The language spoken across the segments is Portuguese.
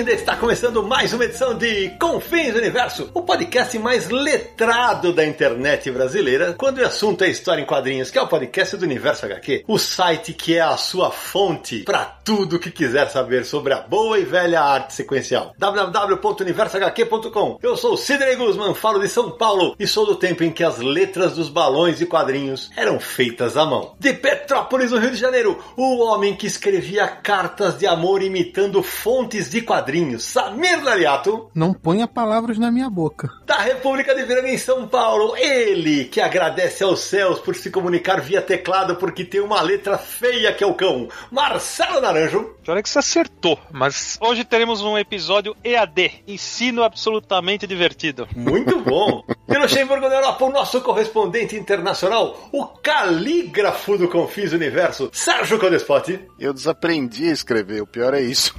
Bem-vinda! Está começando mais uma edição de Confins do Universo, o podcast mais letrado da internet brasileira quando o assunto é história em quadrinhos, que é o podcast do Universo HQ, o site que é a sua fonte para tudo que quiser saber sobre a boa e velha arte sequencial. www.universohq.com Eu sou Sidney Guzman, falo de São Paulo e sou do tempo em que as letras dos balões e quadrinhos eram feitas à mão. De Petrópolis, no Rio de Janeiro, o homem que escrevia cartas de amor imitando fontes de quadrinhos, Samir Lariato. Não ponha palavras na minha boca. Da República de Viranga em São Paulo, ele que agradece aos céus por se comunicar via teclado porque tem uma letra feia que é o cão, Marcelo Naranjo. É que você acertou, mas hoje teremos um episódio EAD, ensino absolutamente divertido. Muito bom. E no Luxemburgo da Europa, o nosso correspondente internacional, o calígrafo do Confis Universo, Sérgio Codespot. Eu desaprendi a escrever, o pior é isso.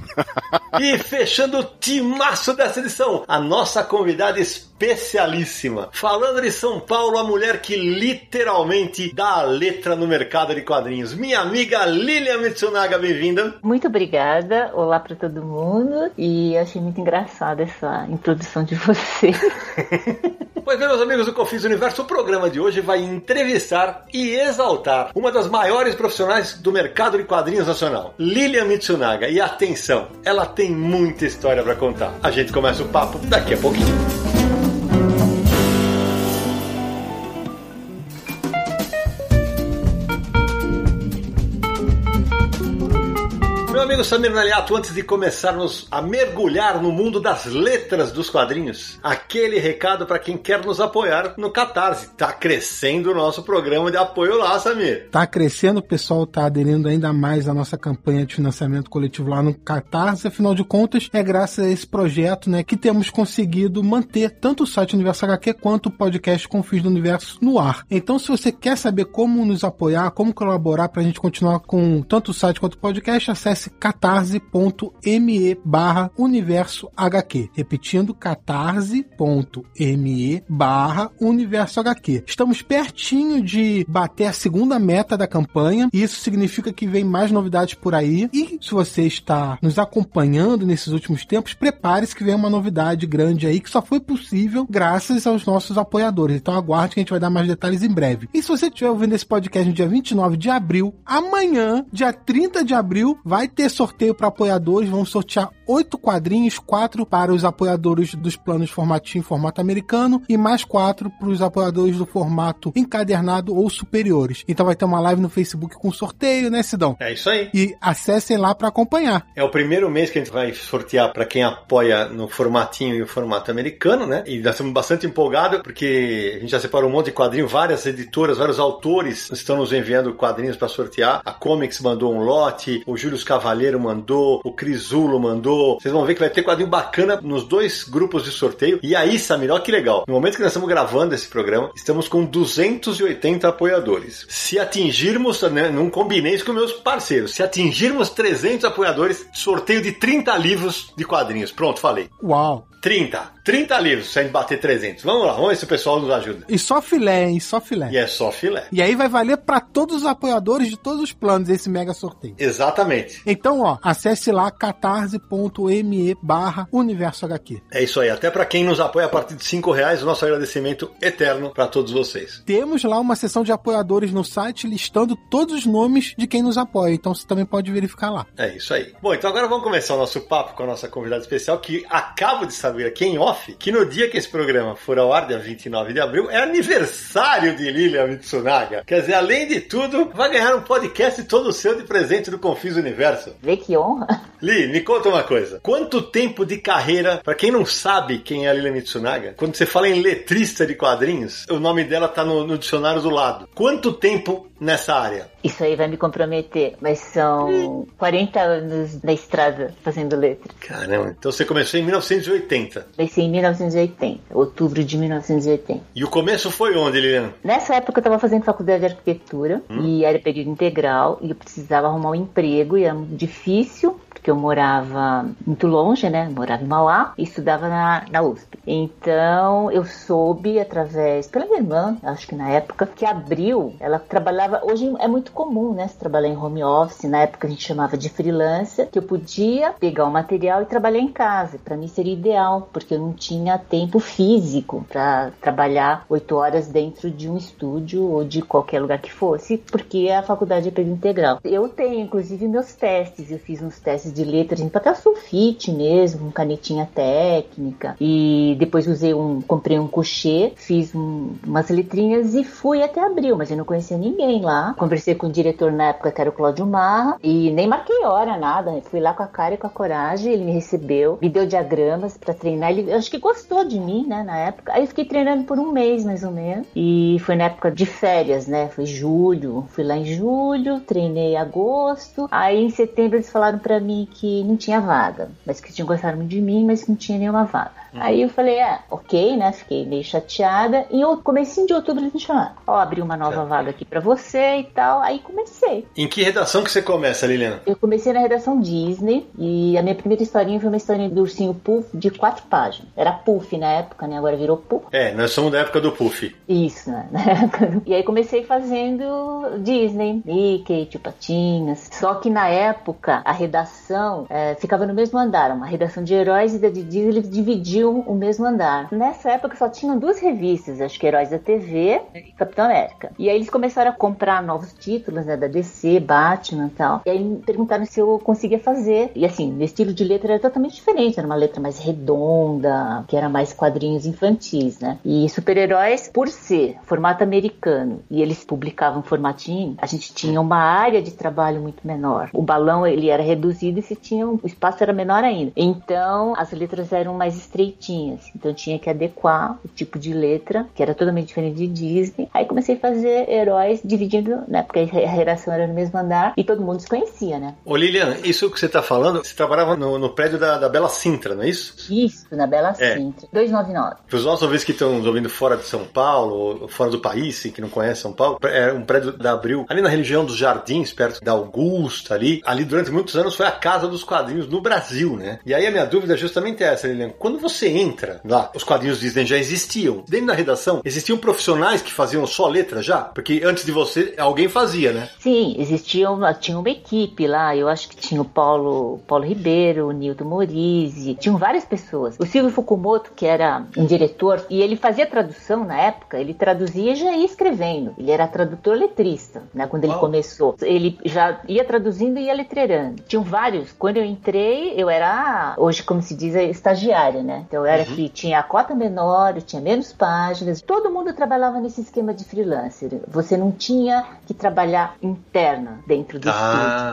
e fechando o timaço dessa edição, a nossa convidada especialíssima. Falando de São Paulo, a mulher que literalmente dá a letra no mercado de quadrinhos. Minha amiga Lilian Mitsunaga, bem-vinda. Muito obrigada. Olá para todo mundo. E achei muito engraçada essa introdução de você. Pois bem, meus amigos do Confis Universo, o programa de hoje vai entrevistar e exaltar uma das maiores profissionais do mercado de quadrinhos nacional, Lilian Mitsunaga. E atenção, ela tem muita história para contar. A gente começa o papo daqui a pouquinho. Amigo Samir Naliato, antes de começarmos a mergulhar no mundo das letras dos quadrinhos, aquele recado para quem quer nos apoiar no Catarse. Tá crescendo o nosso programa de apoio lá, Samir. Tá crescendo, o pessoal tá aderindo ainda mais à nossa campanha de financiamento coletivo lá no Catarse. Afinal de contas, é graças a esse projeto, né, que temos conseguido manter tanto o site Universo HQ quanto o podcast Confis do Universo no ar. Então, se você quer saber como nos apoiar, como colaborar para a gente continuar com tanto o site quanto o podcast, acesse catarse.me barra universo HQ. Repetindo, catarse.me barra universo HQ. Estamos pertinho de bater a segunda meta da campanha e isso significa que vem mais novidades por aí. E se você está nos acompanhando nesses últimos tempos, prepare-se que vem uma novidade grande aí que só foi possível graças aos nossos apoiadores. Então aguarde que a gente vai dar mais detalhes em breve. E se você estiver ouvindo esse podcast no dia 29 de abril, amanhã, dia 30 de abril, vai ter sorteio para apoiadores. Vamos sortear oito quadrinhos, quatro para os apoiadores dos planos formatinho formato americano e mais quatro para os apoiadores do formato encadernado ou superiores. Então vai ter uma live no Facebook com sorteio, né, Sidão? É isso aí. E acessem lá para acompanhar. É o primeiro mês que a gente vai sortear para quem apoia no formatinho e o formato americano, né? E nós estamos bastante empolgados porque a gente já separou um monte de quadrinho, várias editoras, vários autores estão nos enviando quadrinhos para sortear. A Comics mandou um lote, o Júlio Cavalheiro mandou, o Crisulo mandou. Vocês vão ver que vai ter quadrinho bacana nos dois grupos de sorteio. E aí, Samir, olha que legal. No momento que nós estamos gravando esse programa, estamos com 280 apoiadores. Se atingirmos, né, não combinei isso com meus parceiros, se atingirmos 300 apoiadores, sorteio de 30 livros de quadrinhos. Pronto, falei. Uau! 30. 30 livros se a gente bater 300. Vamos lá, vamos ver se o pessoal nos ajuda. E só filé, hein? Só filé. E é só filé. E aí vai valer para todos os apoiadores de todos os planos esse mega sorteio. Exatamente. Então, ó, acesse lá catarse.me barra universo HQ. É isso aí. Até para quem nos apoia a partir de 5 reais, o nosso agradecimento eterno para todos vocês. Temos lá uma seção de apoiadores no site listando todos os nomes de quem nos apoia. Então você também pode verificar lá. É isso aí. Bom, então agora vamos começar o nosso papo com a nossa convidada especial que acabo de saber aqui em off que no dia que esse programa for ao ar, dia 29 de abril, é aniversário de Lilian Mitsunaga. Quer dizer, além de tudo, vai ganhar um podcast todo seu de presente do Confis Universo. Vê que honra. Li, me conta uma coisa. Quanto tempo de carreira, para quem não sabe quem é a Lilian Mitsunaga, quando você fala em letrista de quadrinhos, o nome dela tá no, no dicionário do lado. Quanto tempo nessa área? Isso aí vai me comprometer, mas são 40 anos na estrada fazendo letra. Caramba, então você começou em 1980. Comecei em 1980, outubro de 1980. E o começo foi onde, Liliana? Nessa época eu estava fazendo faculdade de arquitetura Hum. e era período integral e eu precisava arrumar um emprego e era muito difícil porque eu morava muito longe, né? Morava em Mauá e estudava na, na USP. Então eu soube através, pela minha irmã, acho que na época, que abriu, ela trabalhava, hoje é muito comum, né? Se trabalhar em home office, na época a gente chamava de freelancer, que eu podia pegar o material e trabalhar em casa. Para mim seria ideal, porque eu não tinha tempo físico para trabalhar oito horas dentro de um estúdio ou de qualquer lugar que fosse, porque a faculdade é período integral. Eu tenho, inclusive, meus testes. Eu fiz uns testes de letras em papel sulfite mesmo, canetinha técnica. E depois usei um, comprei um coucher, fiz um- umas letrinhas e fui até abril, mas eu não conhecia ninguém lá. Conversei com o diretor na época, que era o Cláudio Marra, e nem marquei hora, nada. Fui lá com a cara e com a coragem, ele me recebeu, me deu diagramas pra treinar. Ele eu acho que gostou de mim, né, na época. Aí eu fiquei treinando por um mês, mais ou menos. E foi na época de férias, né? Foi julho. Fui lá em julho, treinei em agosto. Aí em setembro eles falaram pra mim que não tinha vaga, mas que tinham gostado muito de mim, mas que não tinha nenhuma vaga. Aí eu falei, é, ok, né? Fiquei meio chateada. E eu comecinho de outubro eles me chamaram. Ó, abri uma nova Certo. vaga aqui pra você e tal. Aí comecei. Em que redação que você começa, Liliana? Eu comecei na redação Disney e a minha primeira historinha foi uma historinha do ursinho Puff de quatro páginas. Era Puff na época, né? Agora virou Puff. É, nós somos da época do Puff. Isso, né? E aí comecei fazendo Disney, Mickey, Tio Patinhas. Só que na época a redação eh, ficava no mesmo andar. Uma redação de heróis e da de Disney eles dividiam o mesmo andar. Nessa época só tinham duas revistas, acho que Heróis da TV e Capitão América. E aí eles começaram a comprar novos títulos, né? Da DC, Batman e tal. E aí perguntaram se eu conseguia fazer. E assim, o estilo de letra era totalmente diferente. Era uma letra mais redonda, que era mais quadrinhos infantis, né? E super-heróis, por ser formato americano e eles publicavam formatinho, a gente tinha uma área de trabalho muito menor. O balão ele era reduzido e se tinha um- o espaço era menor ainda. Então as letras eram mais Então tinha que adequar o tipo de letra, que era totalmente diferente de Disney. Aí comecei a fazer heróis dividindo, né? Porque a redação era no mesmo andar e todo mundo se conhecia, né? Ô Liliana, isso que você tá falando, você trabalhava no, no prédio da, da Bela Sintra, não é isso? Isso, na Bela É. Sintra. 299. Para os nossos ouvintes que estão nos ouvindo fora de São Paulo, fora do país, que não conhecem São Paulo, é um prédio da Abril, ali na região dos Jardins, perto da Augusta, ali. Ali durante muitos anos foi a casa dos quadrinhos no Brasil, né? E aí a minha dúvida é justamente essa, Liliana. Quando você entra lá, os quadrinhos Disney já existiam. Dentro da redação, existiam profissionais que faziam só letra já? Porque antes de você, alguém fazia, né? Sim, existia uma, tinha uma equipe lá, eu acho que tinha o Paulo, Paulo Ribeiro, o Nilton Morizzi, tinham várias pessoas. O Silvio Fukumoto, que era um diretor, e ele fazia tradução na época, ele traduzia e já ia escrevendo. Ele era tradutor letrista, né, quando ele Uau. começou. Ele já ia traduzindo e ia letreirando. Tinham vários. Quando eu entrei, eu era, hoje como se diz, estagiária, né? Então era que tinha a cota menor, tinha menos páginas. Todo mundo trabalhava nesse esquema de freelancer. Você não tinha que trabalhar interna dentro do Ah.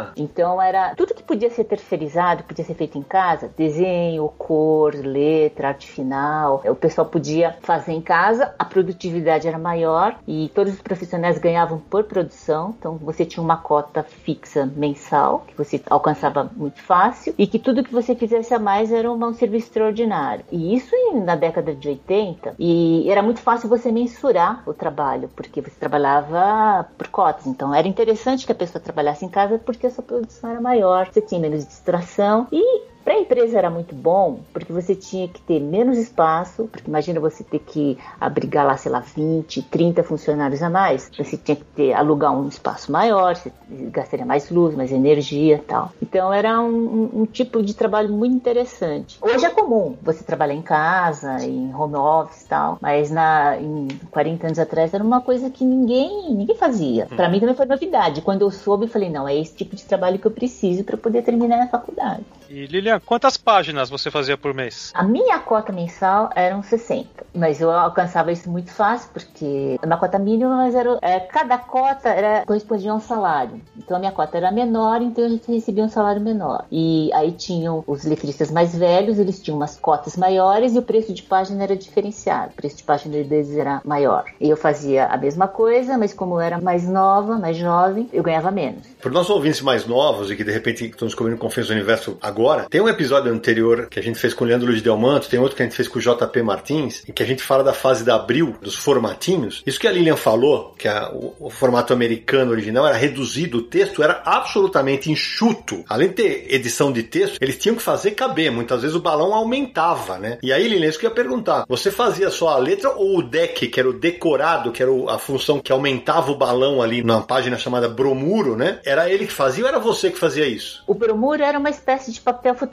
estúdio. Então era tudo que podia ser terceirizado, podia ser feito em casa, desenho, cor, letra, arte final. O pessoal podia fazer em casa, a produtividade era maior e todos os profissionais ganhavam por produção. Então você tinha uma cota fixa mensal que você alcançava muito fácil e que tudo que você fizesse a mais era um serviço extraordinário. E isso na década de 80 e era muito fácil você mensurar o trabalho porque você trabalhava por cotas. Então era interessante que a pessoa trabalhasse em casa porque a sua produção era maior, você tinha menos distração e para a empresa era muito bom, porque você tinha que ter menos espaço, porque imagina você ter que abrigar lá, sei lá, 20, 30 funcionários a mais. Você tinha que ter, alugar um espaço maior, você gastaria mais luz, mais energia e tal. Então era um, um- tipo de trabalho muito interessante. Hoje é comum você trabalhar em casa, em home office e tal, mas na, em 40 anos atrás era uma coisa que ninguém, ninguém fazia. Para mim também foi novidade. Quando eu soube, eu falei, não, é esse tipo de trabalho que eu preciso para poder terminar a faculdade. E Lilian, quantas páginas você fazia por mês? A minha cota mensal eram 60, mas eu alcançava isso muito fácil, porque é uma cota mínima, mas era, é, cada cota era, correspondia a um salário. Então a minha cota era menor, então a gente recebia um salário menor. E aí tinham os letristas mais velhos, eles tinham umas cotas maiores e o preço de página era diferenciado. O preço de página deles era maior. E eu fazia a mesma coisa, mas como eu era mais nova, mais jovem, eu ganhava menos. Para os nossos ouvintes mais novos e que de repente estão descobrindo Confins do Universo agora, tem um episódio anterior que a gente fez com o Leandro Luiz Delmanto, tem outro que a gente fez com o JP Martins, em que a gente fala da fase da abril, dos formatinhos. Isso que a Lilian falou, que a, o, o, formato americano original era reduzido, o texto era absolutamente enxuto. Além de ter edição de texto, eles tinham que fazer caber. Muitas vezes o balão aumentava, né? E aí, Lilian, isso que eu ia perguntar. Você fazia só a letra ou o deck, que era o decorado, que era a função que aumentava o balão ali na página chamada bromuro, né? Era ele que fazia ou era você que fazia isso? O bromuro era uma espécie de papel fotográfico.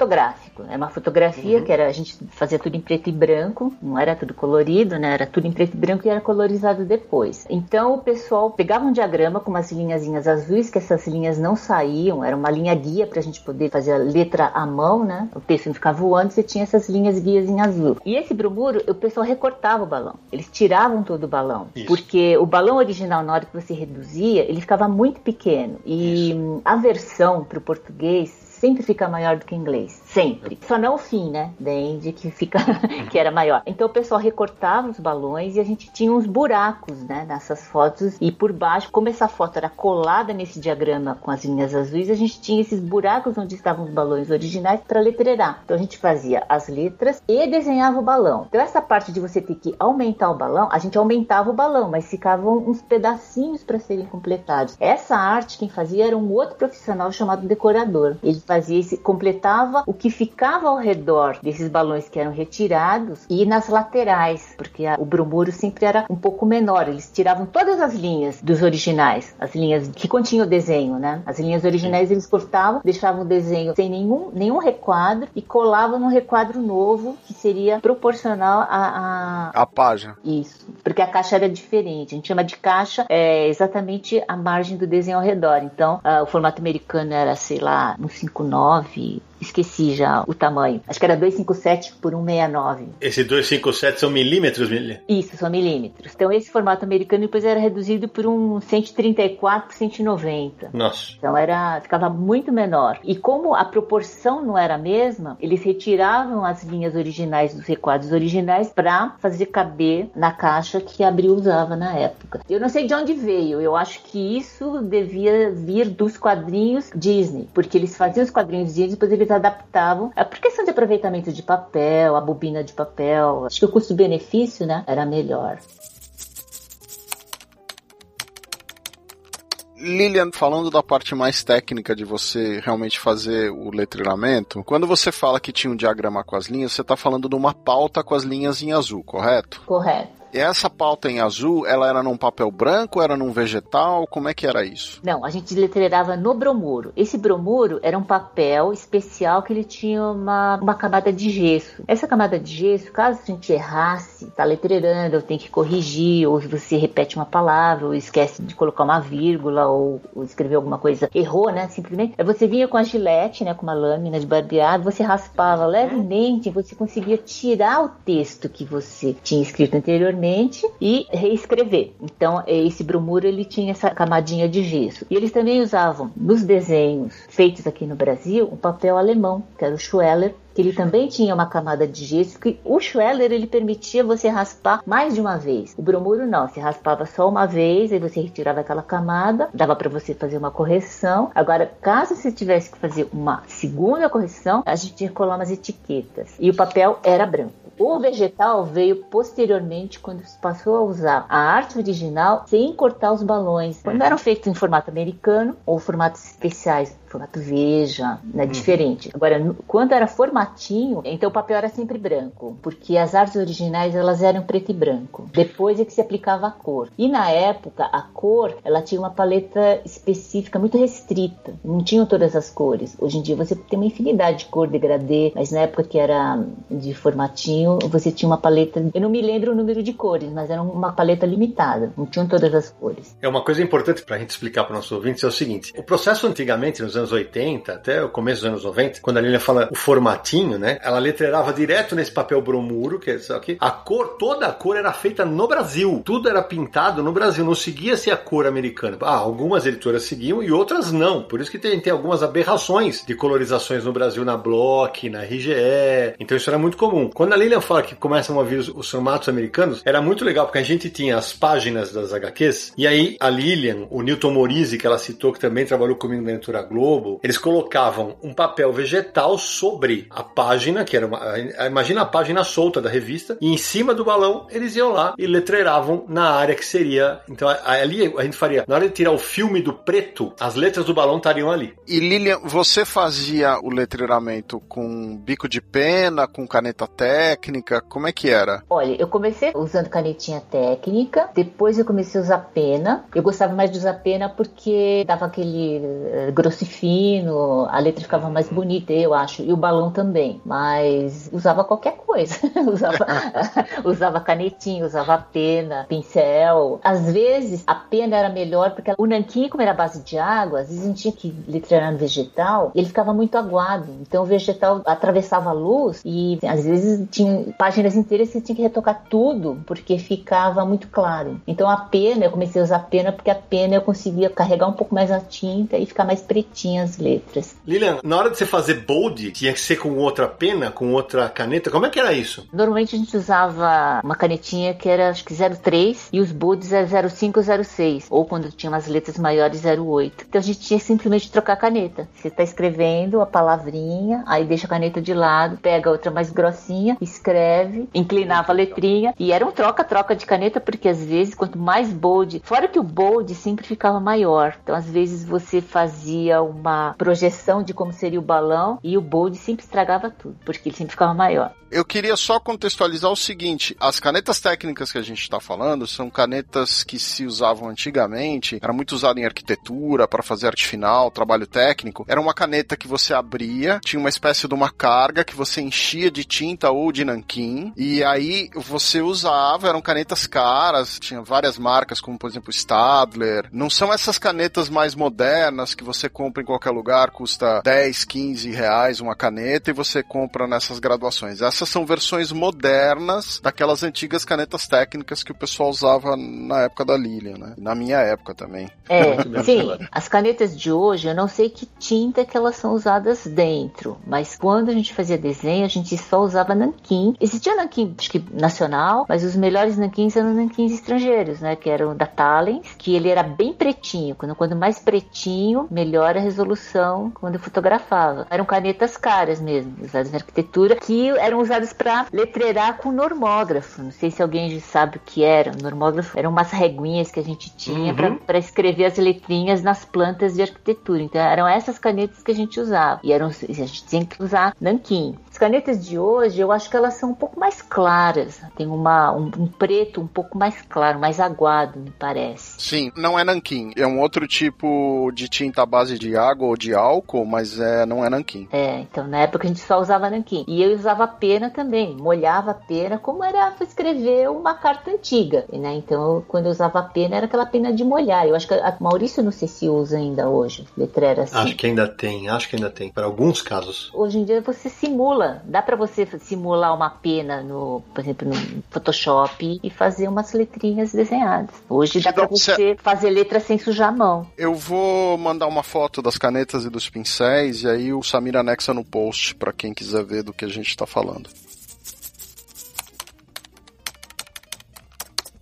É uma fotografia uhum. que era a gente fazia tudo em preto e branco, não era tudo colorido, né? Era tudo em preto e branco e era colorizado depois. Então o pessoal pegava um diagrama com umas linhazinhas azuis, que essas linhas não saíam, era uma linha guia para a gente poder fazer a letra à mão, né? O texto não ficava voando, você tinha essas linhas guias em azul. E esse bromuro, o pessoal recortava o balão. Eles tiravam todo o balão. Isso. Porque o balão original, na hora que você reduzia, ele ficava muito pequeno. E Isso. a versão para o português sempre fica maior do que inglês. Sempre. Só não o fim, né? Da Andy, que fica que era maior. Então o pessoal recortava os balões e a gente tinha uns buracos, né? Nessas fotos. E por baixo, como essa foto era colada nesse diagrama com as linhas azuis, a gente tinha esses buracos onde estavam os balões originais para letrerar. Então a gente fazia as letras e desenhava o balão. Então essa parte de você ter que aumentar o balão, a gente aumentava o balão, mas ficavam uns pedacinhos para serem completados. Essa arte quem fazia era um outro profissional chamado decorador. Ele fazia esse completava o que que ficava ao redor desses balões que eram retirados e nas laterais, porque a, o bromuro sempre era um pouco menor. Eles tiravam todas as linhas dos originais, as linhas que continham o desenho, né? As linhas originais eles cortavam, deixavam o desenho sem nenhum, nenhum requadro e colavam num requadro novo que seria proporcional a, a... a página. Isso, porque a caixa era diferente. A gente chama de caixa é exatamente a margem do desenho ao redor. Então, uh, o formato americano era, sei lá, um 59 esqueci já o tamanho. Acho que era 257 por 169. Esse 257 são milímetros, Mili? Isso, são milímetros. Então esse formato americano depois era reduzido por um 134 por 190. Nossa. Então era ficava muito menor. E como a proporção não era a mesma, eles retiravam as linhas originais dos requadros originais para fazer caber na caixa que a Abril usava na época. Eu não sei de onde veio. Eu acho que isso devia vir dos quadrinhos Disney, porque eles faziam os quadrinhos Disney, depois eles eles adaptavam, é por questão de aproveitamento de papel, a bobina de papel, acho que o custo-benefício, né, era melhor. Lilian, falando da parte mais técnica de você realmente fazer o letreiramento, quando você fala que tinha um diagrama com as linhas, você está falando de uma pauta com as linhas em azul, correto? Correto. Essa pauta em azul, ela era num papel branco, era num vegetal? Como é que era isso? Não, a gente letreirava no bromuro. Esse bromuro era um papel especial que ele tinha uma, uma camada de gesso. Essa camada de gesso, caso a gente errasse, tá letreirando, ou tem que corrigir, ou você repete uma palavra, ou esquece de colocar uma vírgula, ou, ou escrever alguma coisa, errou, né? Simplesmente. Você vinha com a gilete, né? Com uma lâmina de barbeado, você raspava levemente, você conseguia tirar o texto que você tinha escrito anteriormente e reescrever. Então, esse bromuro ele tinha essa camadinha de gesso. E eles também usavam nos desenhos feitos aqui no Brasil um papel alemão, que era o Schweller, que ele também tinha uma camada de gesso, que o Schweller ele permitia você raspar mais de uma vez. O bromuro não, você raspava só uma vez, aí você retirava aquela camada, dava para você fazer uma correção. Agora, caso você tivesse que fazer uma segunda correção, a gente tinha que colar umas etiquetas. E o papel era branco. O vegetal veio posteriormente quando se passou a usar a arte original sem cortar os balões. Quando eram feitos em formato americano ou formatos especiais formato Veja, né? Uhum. Diferente. Agora, quando era formatinho, então o papel era sempre branco, porque as artes originais elas eram preto e branco. Depois é que se aplicava a cor. E na época, a cor ela tinha uma paleta específica muito restrita. Não tinham todas as cores. Hoje em dia você tem uma infinidade de cor degradê, mas na época que era de formatinho, você tinha uma paleta. Eu não me lembro o número de cores, mas era uma paleta limitada. Não tinham todas as cores. É uma coisa importante para a gente explicar para nossos ouvintes é o seguinte: o processo antigamente nos anos anos 80 até o começo dos anos 90, quando a Lilian fala o formatinho, né? Ela letreirava direto nesse papel bromuro, que é isso aqui. A cor, toda a cor era feita no Brasil. Tudo era pintado no Brasil, não seguia-se a cor americana. Ah, algumas editoras seguiam e outras não. Por isso que tem, tem algumas aberrações de colorizações no Brasil na Block, na RGE. Então isso era muito comum. Quando a Lilian fala que começam a vir os, os formatos americanos, era muito legal porque a gente tinha as páginas das HQs e aí a Lilian, o Newton Morizzi, que ela citou, que também trabalhou comigo na editora Globo, eles colocavam um papel vegetal sobre a página, que era uma. Imagina a página solta da revista, e em cima do balão eles iam lá e letreiravam na área que seria. Então ali a gente faria, na hora de tirar o filme do preto, as letras do balão estariam ali. E Lilian, você fazia o letreiramento com bico de pena, com caneta técnica? Como é que era? Olha, eu comecei usando canetinha técnica, depois eu comecei a usar pena. Eu gostava mais de usar pena porque dava aquele uh, grosso e fino, a letra ficava mais bonita, eu acho, e o balão também. Mas usava qualquer coisa. usava, usava canetinha, usava pena, pincel. Às vezes a pena era melhor porque o nanquim, como era base de água, às vezes a gente tinha que letreirar no vegetal, ele ficava muito aguado. Então o vegetal atravessava a luz e às vezes tinha páginas inteiras que tinha que retocar tudo porque ficava muito claro. Então a pena, eu comecei a usar pena porque a pena eu conseguia carregar um pouco mais a tinta e ficar mais pretinha as letras. Lilian, na hora de você fazer bold, tinha que ser com outra pena, com outra caneta? Como é que era isso? Normalmente a gente usava uma canetinha que era acho que 03 e os bolds era 05 ou 06, ou quando tinha umas letras maiores 08. Então a gente tinha simplesmente trocar a caneta. Você está escrevendo a palavrinha, aí deixa a caneta de lado, pega outra mais grossinha, escreve, inclinava a letrinha e era um troca-troca de caneta porque às vezes quanto mais bold, fora que o bold sempre ficava maior. Então às vezes você fazia uma projeção de como seria o balão e o bold sempre estragava tudo, porque ele sempre ficava maior. Eu queria só contextualizar o seguinte: as canetas técnicas que a gente está falando são canetas que se usavam antigamente, era muito usada em arquitetura, para fazer arte final, trabalho técnico. Era uma caneta que você abria, tinha uma espécie de uma carga que você enchia de tinta ou de nanquim, e aí você usava, eram canetas caras, tinha várias marcas, como por exemplo Stadler. Não são essas canetas mais modernas que você compra qualquer lugar, custa 10, 15 reais uma caneta e você compra nessas graduações. Essas são versões modernas daquelas antigas canetas técnicas que o pessoal usava na época da Lilian, né? Na minha época também. É, sim. As canetas de hoje, eu não sei que tinta que elas são usadas dentro, mas quando a gente fazia desenho, a gente só usava nanquim. Existia nanquim, acho que nacional, mas os melhores nanquins eram nanquins estrangeiros, né? Que eram da Talens, que ele era bem pretinho. Quando, mais pretinho, melhor a resolução quando eu fotografava. Eram canetas caras mesmo, usadas na arquitetura, que eram usadas para letreirar com normógrafo. Não sei se alguém já sabe o que era. O normógrafo eram umas reguinhas que a gente tinha uhum. para escrever as letrinhas nas plantas de arquitetura. Então eram essas canetas que a gente usava. E eram, a gente tinha que usar nanquim. As canetas de hoje, eu acho que elas são um pouco mais claras. Tem uma, um, um, preto um pouco mais claro, mais aguado, me parece. Sim, não é nanquim. É um outro tipo de tinta à base de água ou de álcool, mas é, não é nanquim. É, então na época a gente só usava nanquim. E eu usava pena também. Molhava a pena como era escrever uma carta antiga. Né? Então, quando eu usava pena, era aquela pena de molhar. Eu acho que a Maurício não sei se usa ainda hoje, letreira assim. Acho que ainda tem, acho que ainda tem, para alguns casos. Hoje em dia você simula Dá para você simular uma pena no, por exemplo, no Photoshop e fazer umas letrinhas desenhadas. Hoje dá para você fazer letra sem sujar a mão. Eu vou mandar uma foto das canetas e dos pincéis e aí o Samir anexa no post para quem quiser ver do que a gente está falando.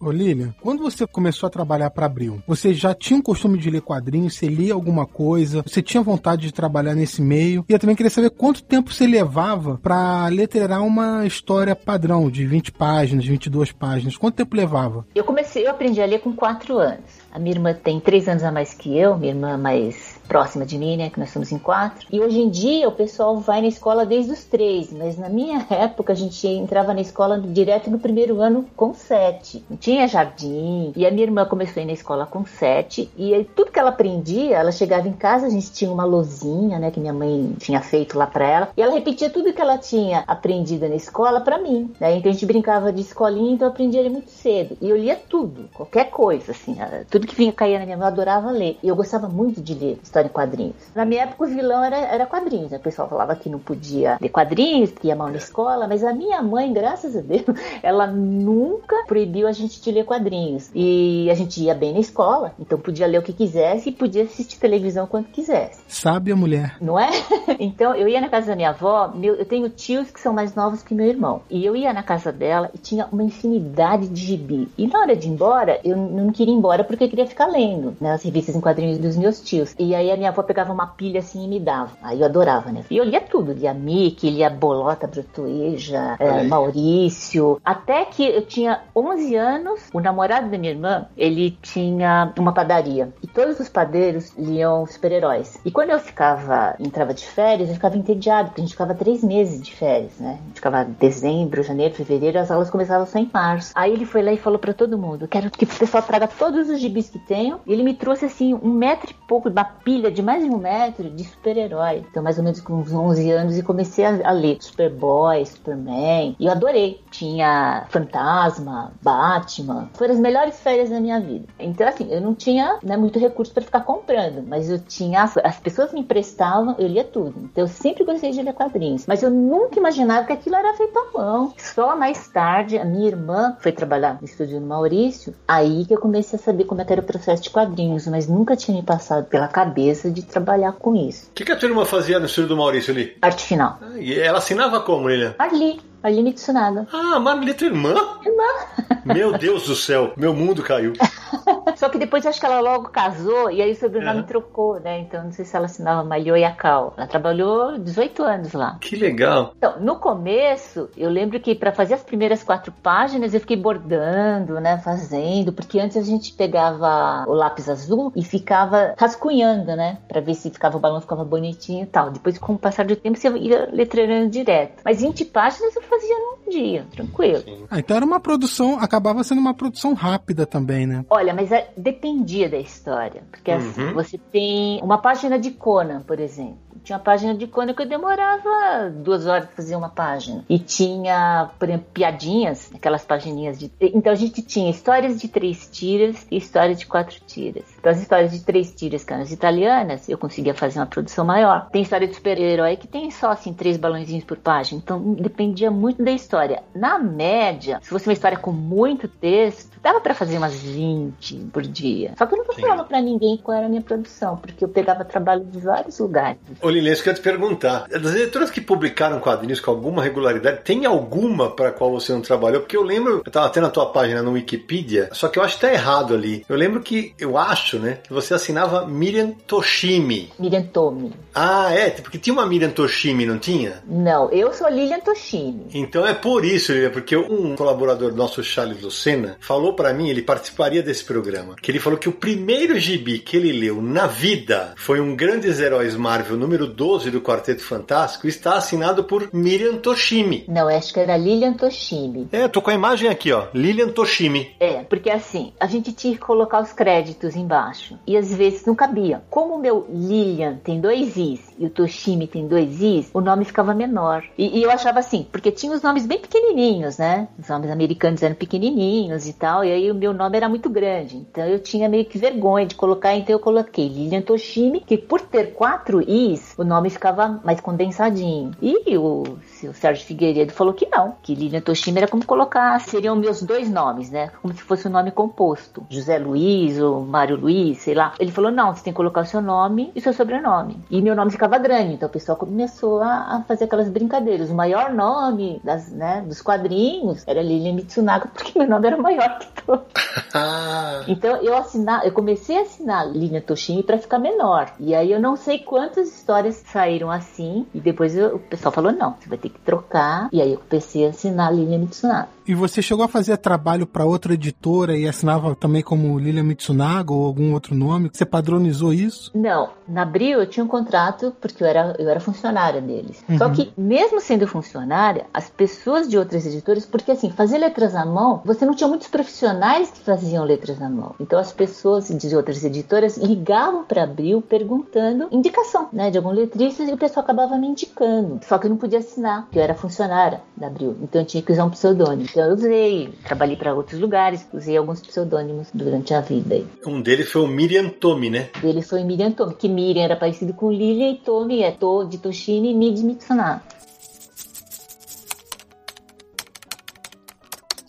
Olívia, quando você começou a trabalhar para Abril, você já tinha um costume de ler quadrinhos? Você lia alguma coisa? Você tinha vontade de trabalhar nesse meio? E eu também queria saber quanto tempo você levava para letrerar uma história padrão de 20 páginas, 22 páginas. Quanto tempo levava? Eu comecei, eu aprendi a ler com 4 anos. A minha irmã tem 3 anos a mais que eu, minha irmã mais próxima de mim, né? Que nós somos em quatro. E hoje em dia o pessoal vai na escola desde os três, mas na minha época a gente entrava na escola direto no primeiro ano com sete. Não tinha jardim. E a minha irmã começou a ir na escola com sete. E aí, tudo que ela aprendia, ela chegava em casa, a gente tinha uma lozinha, né? Que minha mãe tinha feito lá pra ela. E ela repetia tudo que ela tinha aprendido na escola pra mim. Né? Então a gente brincava de escolinha, então eu aprendi a ler muito cedo. E eu lia tudo, qualquer coisa, assim. Tudo que vinha cair na minha mão, eu adorava ler. E eu gostava muito de ler história em quadrinhos. Na minha época, o vilão era, era quadrinhos. Né? O pessoal falava que não podia ler quadrinhos, que ia mal na escola, mas a minha mãe, graças a Deus, ela nunca proibiu a gente de ler quadrinhos. E a gente ia bem na escola, então podia ler o que quisesse e podia assistir televisão quando quisesse. Sabe a mulher. Não é? então eu ia na casa da minha avó, meu, eu tenho tios que são mais novos que meu irmão. E eu ia na casa dela e tinha uma infinidade de gibi. E na hora de ir embora, eu não queria ir embora porque eu queria ficar lendo né, as revistas em quadrinhos dos meus tios. E aí a minha avó pegava uma pilha assim e me dava. Aí eu adorava, né? E eu lia tudo, lia Mickey, lia Bolota, Brutueja, é, Maurício. Até que eu tinha 11 anos, o namorado da minha irmã, ele tinha uma padaria. E todos os padeiros liam super-heróis. E quando eu ficava, entrava de férias, eu ficava entediado, porque a gente ficava três meses de férias, né? A gente ficava dezembro, janeiro, fevereiro, as aulas começavam só em março. Aí ele foi lá e falou para todo mundo: quero que o pessoal traga todos os gibis que tenham. E ele me trouxe assim um metro e pouco, uma pilha de mais de um metro de super-herói. Então, mais ou menos com uns 11 anos, e comecei a, a ler Superboy, Superman. E eu adorei. Tinha Fantasma, Batman. Foram as melhores férias da minha vida. Então, assim, eu não tinha né, muito recurso para ficar comprando, mas eu tinha. As pessoas me emprestavam, eu lia tudo. Então, eu sempre gostei de ler quadrinhos. Mas eu nunca imaginava que aquilo era feito à mão. Só mais tarde, a minha irmã foi trabalhar no estúdio do Maurício, aí que eu comecei a saber como é era o processo de quadrinhos, mas nunca tinha me passado pela cabeça de trabalhar com isso. O que, que a tua irmã fazia no estúdio do Maurício ali? Arte final. Ah, e ela assinava como, Lilian? Ali. Aline Tsunaga. Ah, Marli, tua irmã? Irmã. Meu Deus do céu, meu mundo caiu. Só que depois acho que ela logo casou e aí o sobrenome uhum. trocou, né? Então não sei se ela assinava Malho Yakal. Ela trabalhou 18 anos lá. Que legal. Então, no começo, eu lembro que para fazer as primeiras quatro páginas eu fiquei bordando, né? Fazendo, porque antes a gente pegava o lápis azul e ficava rascunhando, né? Pra ver se ficava o balão ficava bonitinho e tal. Depois, com o passar do tempo, você ia letreirando direto. Mas 20 páginas eu fazia num dia, tranquilo. Ah, então era uma produção, acabava sendo uma produção rápida também, né? Olha, mas é, dependia da história. Porque assim, uhum. você tem uma página de Conan, por exemplo. Tinha página de que eu demorava duas horas para fazer uma página. E tinha, por exemplo, piadinhas, aquelas pagininhas de. Então a gente tinha histórias de três tiras e histórias de quatro tiras. Então as histórias de três tiras, que eram as italianas, eu conseguia fazer uma produção maior. Tem história de super-herói que tem só assim três balãozinhos por página. Então dependia muito da história. Na média, se fosse uma história com muito texto, dava para fazer umas 20 por dia. Só que eu não falava para ninguém qual era a minha produção, porque eu pegava trabalho de vários lugares. Ô Eu quero te perguntar, das editoras que publicaram quadrinhos com alguma regularidade, tem alguma para qual você não trabalhou? Porque eu lembro, eu tava tendo a tua página no Wikipedia, só que eu acho que tá errado ali. Eu lembro que, eu acho, né, que você assinava Miriam Toshimi. Miriam Tomi. Ah, é? Porque tinha uma Miriam Toshimi, não tinha? Não, eu sou Lilian Toshimi. Então é por isso, Lilian, porque um colaborador nosso, Charles Lucena, falou para mim, ele participaria desse programa, que ele falou que o primeiro gibi que ele leu na vida foi um Grandes Heróis Marvel número 12 do Quarteto Fantástico, está assinado por Miriam Toshimi. Não, acho que era Lilian Toshimi. É, tô com a imagem aqui, ó, Lilian Toshimi. É, porque assim, a gente tinha que colocar os créditos embaixo e às vezes não cabia. Como o meu Lilian tem dois Is e o Toshimi tem dois Is, o nome ficava menor. E, e eu achava assim, porque tinha os nomes bem pequenininhos, né? Os nomes americanos eram pequenininhos e tal, e aí o meu nome era muito grande. Então eu tinha meio que vergonha de colocar, então eu coloquei Lilian Toshimi, que por ter quatro Is, o nome ficava mais condensadinho. E o, o Sérgio Figueiredo falou que não, que Lilian Toshimi era como colocar, seriam meus dois nomes, né? Como se fosse um nome composto. José Luiz ou Mário Luiz, sei lá. Ele falou: não, você tem que colocar o seu nome e o seu sobrenome. E meu nome ficava grande, então o pessoal começou a, a fazer aquelas brincadeiras. O maior nome das, né, dos quadrinhos era Lilian Mitsunaga, porque meu nome era maior que todo. então eu assinar, eu comecei a assinar Linha Toshimi para ficar menor. E aí eu não sei quantas histórias saíram assim. E depois eu, o pessoal falou: não, você vai ter que trocar. E aí eu comecei a assinar Linha Mitsunaga. E você chegou a fazer trabalho para outra editora e assinava também como Lilian Mitsunaga ou algum outro nome? Você padronizou isso? Não. Na Abril eu tinha um contrato porque eu era, eu era funcionária deles. Uhum. Só que, mesmo sendo funcionária, as pessoas de outras editoras, porque assim, fazer letras à mão, você não tinha muitos profissionais que faziam letras à mão. Então as pessoas de outras editoras ligavam para Abril perguntando indicação, né, de algum letrista e o pessoal acabava me indicando. Só que eu não podia assinar que eu era funcionária da Abril, então eu tinha que usar um pseudônimo. Então eu usei, trabalhei para outros lugares, usei alguns pseudônimos durante a vida. Aí. Um deles foi o Miriam Tomi, né? Ele foi Miriam Tomi, que Miriam era parecido com Lilian e Tomi é To de Toshini e Mi de.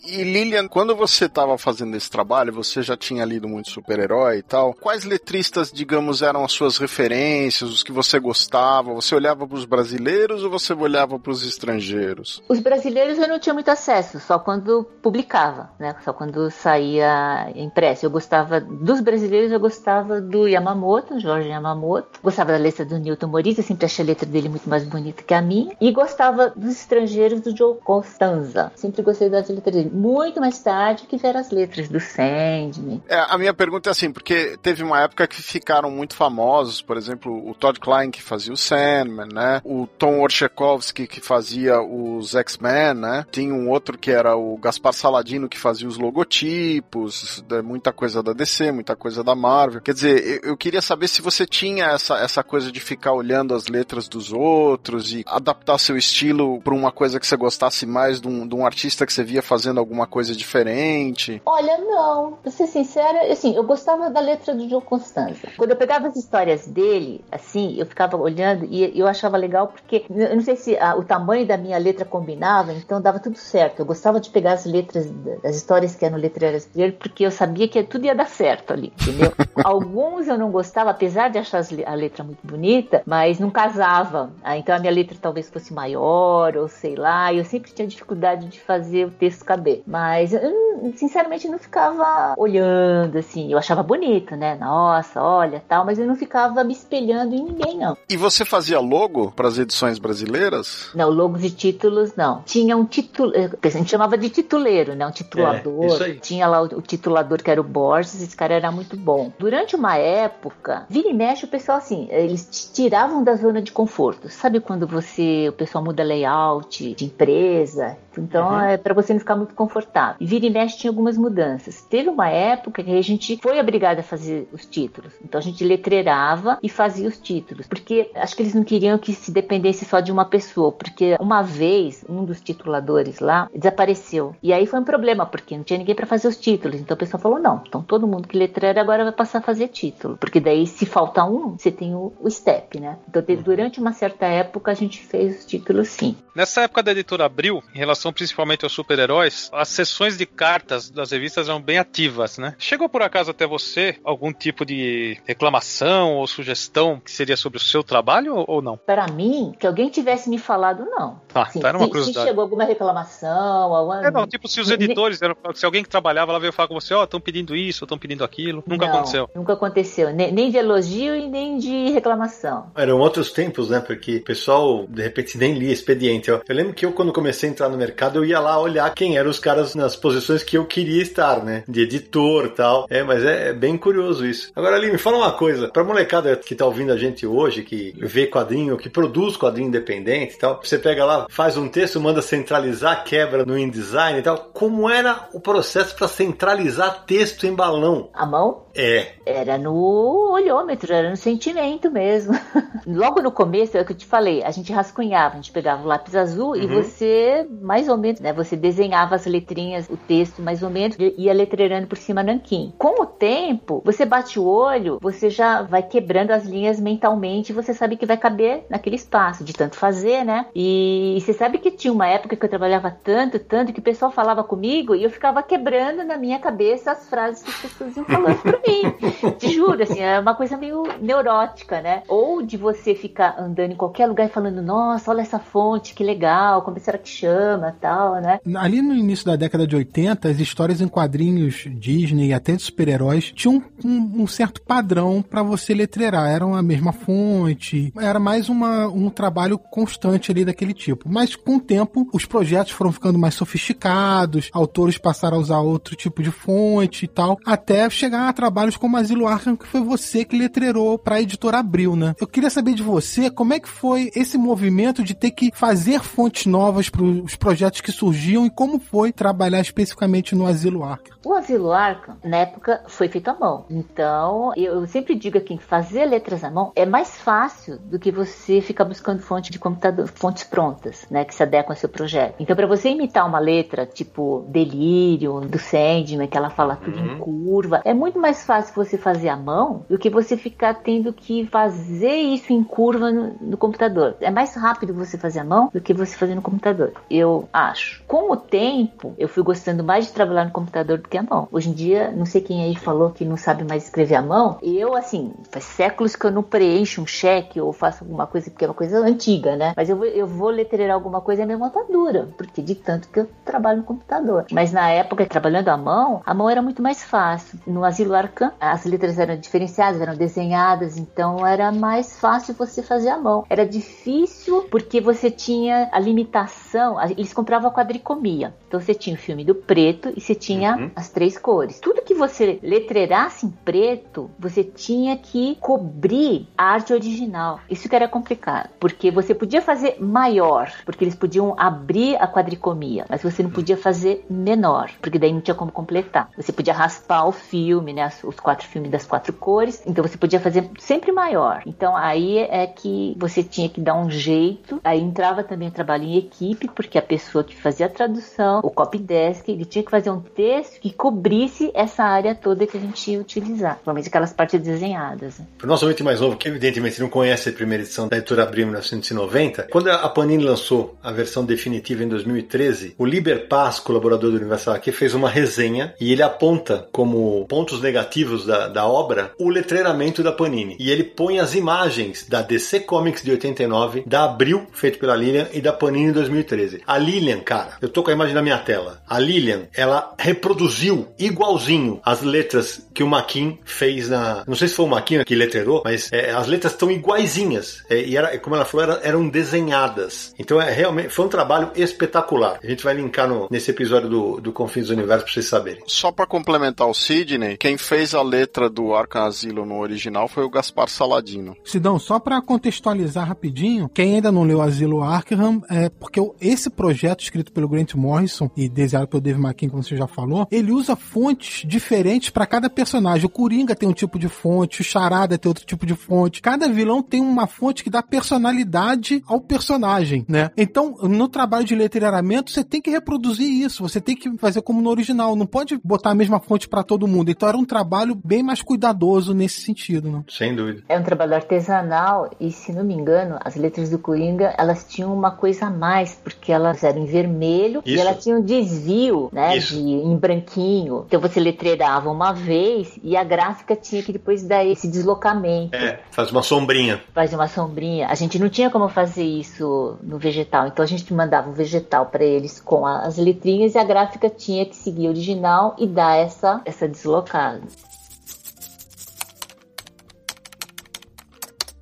E Lilian, quando você estava fazendo esse trabalho, você já tinha lido muito super-herói e tal. Quais letristas, digamos, eram as suas referências, os que você gostava? Você olhava para os brasileiros ou você olhava para os estrangeiros? Os brasileiros eu não tinha muito acesso, só quando publicava, né? Só quando saía impresso. Eu gostava dos brasileiros, eu gostava do Yamamoto, Jorge Yamamoto. Gostava da letra do Newton Moritz, eu sempre achei a letra dele muito mais bonita que a minha. E gostava dos estrangeiros do Joe Costanza. Sempre gostei das letras dele muito mais tarde que ver as letras do Sandman. É, a minha pergunta é assim, porque teve uma época que ficaram muito famosos, por exemplo, o Todd Klein que fazia o Sandman, né? O Tom Orchekovsky que fazia os X-Men, né? Tinha um outro que era o Gaspar Saladino que fazia os logotipos, muita coisa da DC, muita coisa da Marvel. Quer dizer, eu, queria saber se você tinha essa, essa coisa de ficar olhando as letras dos outros e adaptar seu estilo para uma coisa que você gostasse mais de um, de um artista que você via fazendo alguma coisa diferente? Olha, não. Pra ser sincera, assim, eu gostava da letra do Joe Constanza. Quando eu pegava as histórias dele, assim, eu ficava olhando e eu achava legal porque eu não sei se a, o tamanho da minha letra combinava, então dava tudo certo. Eu gostava de pegar as letras das histórias que eram letreiras dele porque eu sabia que tudo ia dar certo ali, entendeu? Alguns eu não gostava, apesar de achar a letra muito bonita, mas não casava. Ah, então a minha letra talvez fosse maior ou sei lá. E eu sempre tinha dificuldade de fazer o texto caber. Mas eu, sinceramente, não ficava olhando assim. Eu achava bonito, né? Nossa, olha, tal, mas eu não ficava me espelhando em ninguém, não. E você fazia logo para as edições brasileiras? Não, logos e títulos, não. Tinha um título, eh, a gente chamava de tituleiro, né? Um titulador. É, Tinha lá o, o, titulador que era o Borges, esse cara era muito bom. Durante uma época, vira e mexe, o pessoal assim, eles te tiravam da zona de conforto. Sabe quando você, o pessoal muda layout de empresa? Então uhum. é para você não ficar muito confortável. E vira e mexe tinha algumas mudanças. Teve uma época que a gente foi obrigado a fazer os títulos. Então a gente letreirava e fazia os títulos. Porque acho que eles não queriam que se dependesse só de uma pessoa. Porque uma vez, um dos tituladores lá desapareceu. E aí foi um problema, porque não tinha ninguém para fazer os títulos. Então o pessoal falou: não, então todo mundo que letreira agora vai passar a fazer título. Porque daí, se falta um, você tem o, o step, né? Então uhum. durante uma certa época a gente fez os títulos sim. Nessa época da editora Abril, em relação principalmente aos super-heróis, as sessões de cartas das revistas eram bem ativas, né? Chegou por acaso até você algum tipo de reclamação ou sugestão que seria sobre o seu trabalho ou não? Para mim, que alguém tivesse me falado, não. Ah, assim, tá, era uma se, curiosidade. Se chegou alguma reclamação, alguma... É, não, tipo se os editores, se alguém que trabalhava lá veio falar com você, ó, oh, estão pedindo isso, estão pedindo aquilo. Nunca não, aconteceu. Nunca aconteceu. Nem, nem de elogio e nem de reclamação. Eram outros tempos, né? Porque o pessoal, de repente, nem lia expediente. Eu, eu lembro que eu, quando comecei a entrar no mercado, eu ia lá olhar quem eram os caras nas posições que eu queria estar, né? De editor tal. É, mas é, é bem curioso isso. Agora, ali, me fala uma coisa. Pra molecada que tá ouvindo a gente hoje, que vê quadrinho, que produz quadrinho independente e tal, você pega lá, faz um texto, manda centralizar, quebra no InDesign e tal. Como era o processo para centralizar texto em balão? A mão? É. Era no olhômetro, era no sentimento mesmo. Logo no começo, é o que eu te falei, a gente rascunhava, a gente pegava o lápis azul uhum. e você, mais ou menos, né? Você desenhava as letrinhas, o texto mais ou menos, e ia letreirando por cima nanquim. Com o tempo, você bate o olho, você já vai quebrando as linhas mentalmente, você sabe que vai caber naquele espaço, de tanto fazer, né? E, e você sabe que tinha uma época que eu trabalhava tanto, tanto, que o pessoal falava comigo e eu ficava quebrando na minha cabeça as frases que as pessoas iam falando pra mim. Te juro, assim, é uma coisa meio neurótica, né? Ou de você ficar andando em qualquer lugar e falando, nossa, olha essa fonte, que legal, como será que chama, tal, né? Ali no início da década de 80, as histórias em quadrinhos Disney e até de super-heróis tinham um, um, certo padrão para você letreirar. Eram a mesma fonte, era mais uma, um trabalho constante ali daquele tipo. Mas com o tempo, os projetos foram ficando mais sofisticados, autores passaram a usar outro tipo de fonte e tal, até chegar a trabalhos como Asilo Arkham, que foi você que letreirou para a editora Abril, né? Eu queria saber de você como é que foi esse movimento de ter que fazer trazer fontes novas para os projetos que surgiam e como foi trabalhar especificamente no Asilo Arca? O Asilo Arca, na época, foi feito à mão. Então, eu sempre digo aqui que fazer letras à mão é mais fácil do que você ficar buscando fonte de computador, fontes prontas, né, que se adequam ao seu projeto. Então, para você imitar uma letra tipo Delírio, do Sandman, que ela fala tudo uhum. em curva, é muito mais fácil você fazer à mão do que você ficar tendo que fazer isso em curva no, no computador. É mais rápido você fazer à mão do que você fazer no computador. Eu acho. Com o tempo, eu fui gostando mais de trabalhar no computador do que à mão. Hoje em dia, não sei quem aí falou que não sabe mais escrever à mão. Eu, assim, faz séculos que eu não preencho um cheque ou faço alguma coisa, porque é uma coisa antiga, né? Mas eu vou, eu vou letreirar alguma coisa e a minha mão tá dura, porque de tanto que eu trabalho no computador. Mas na época, trabalhando à mão, a mão era muito mais fácil. No Asilo Arcan, as letras eram diferenciadas, eram desenhadas, então era mais fácil você fazer à mão. Era difícil porque você tinha a limitação, eles compravam a quadricomia. Então você tinha o filme do preto e você tinha uhum. as três cores. Tudo que você letreirasse em preto, você tinha que cobrir a arte original. Isso que era complicado, porque você podia fazer maior, porque eles podiam abrir a quadricomia, mas você não podia fazer menor, porque daí não tinha como completar. Você podia raspar o filme, né, os quatro filmes das quatro cores, então você podia fazer sempre maior. Então aí é que você tinha que dar um jeito. Aí entrava também o trabalho em equipe, porque a pessoa que fazia a tradução, o copy desk, ele tinha que fazer um texto que cobrisse essa área toda que a gente ia utilizar, principalmente aquelas partes desenhadas. Né? Para o nosso ouvinte mais novo, que evidentemente não conhece a primeira edição da editora Abril 1990, quando a Panini lançou a versão definitiva em 2013, o Liber Paz, colaborador do Universal aqui, fez uma resenha e ele aponta como pontos negativos da, da obra o letreiramento da Panini. E ele põe as imagens da DC Comics de 89, da Abril, feito pela Lilian, e da Panini 2013. A Lilian, cara, eu tô com a imagem na minha tela. A Lilian, ela reproduziu igualzinho as letras que o Maquin fez na. Não sei se foi o Maquin que letreirou, mas é, as letras estão iguaizinhas. É, e era, como ela falou, era, eram desenhadas. Então é realmente foi um trabalho espetacular. A gente vai linkar no, nesse episódio do, do Confins do Universo pra vocês saberem. Só para complementar o Sidney, quem fez a letra do Arkham Asylum no original foi o Gaspar Saladino. Sidão, só para contextualizar rapidinho, quem ainda não leu Asilo Arkham, é porque esse projeto escrito pelo Grant Morrison e desenhado pelo Dave McKean, como você já falou, ele usa fontes diferentes para cada personagem. O Coringa tem um tipo de fonte, o Charada tem outro tipo de fonte. Cada vilão tem uma fonte que dá personalidade ao personagem, né? Então, no trabalho de letreiramento, você tem que reproduzir isso, você tem que fazer como no original, não pode botar a mesma fonte para todo mundo. Então, era um trabalho bem mais cuidadoso nesse sentido, né? Sem dúvida. É um trabalho artesanal e, se não me engano, as letras do Coringa, elas tinham uma coisa a mais, porque elas eram em vermelho Isso. e elas tinham um desvio, né, Isso. de em branquinho. Então você letreirava uma vez e a gráfica tinha que depois dar esse deslocamento. É, faz uma sombrinha. Faz uma sombrinha. A gente não tinha como fazer isso no vegetal, então a gente mandava o vegetal para eles com as letrinhas e a gráfica tinha que seguir original e dar essa essa deslocada.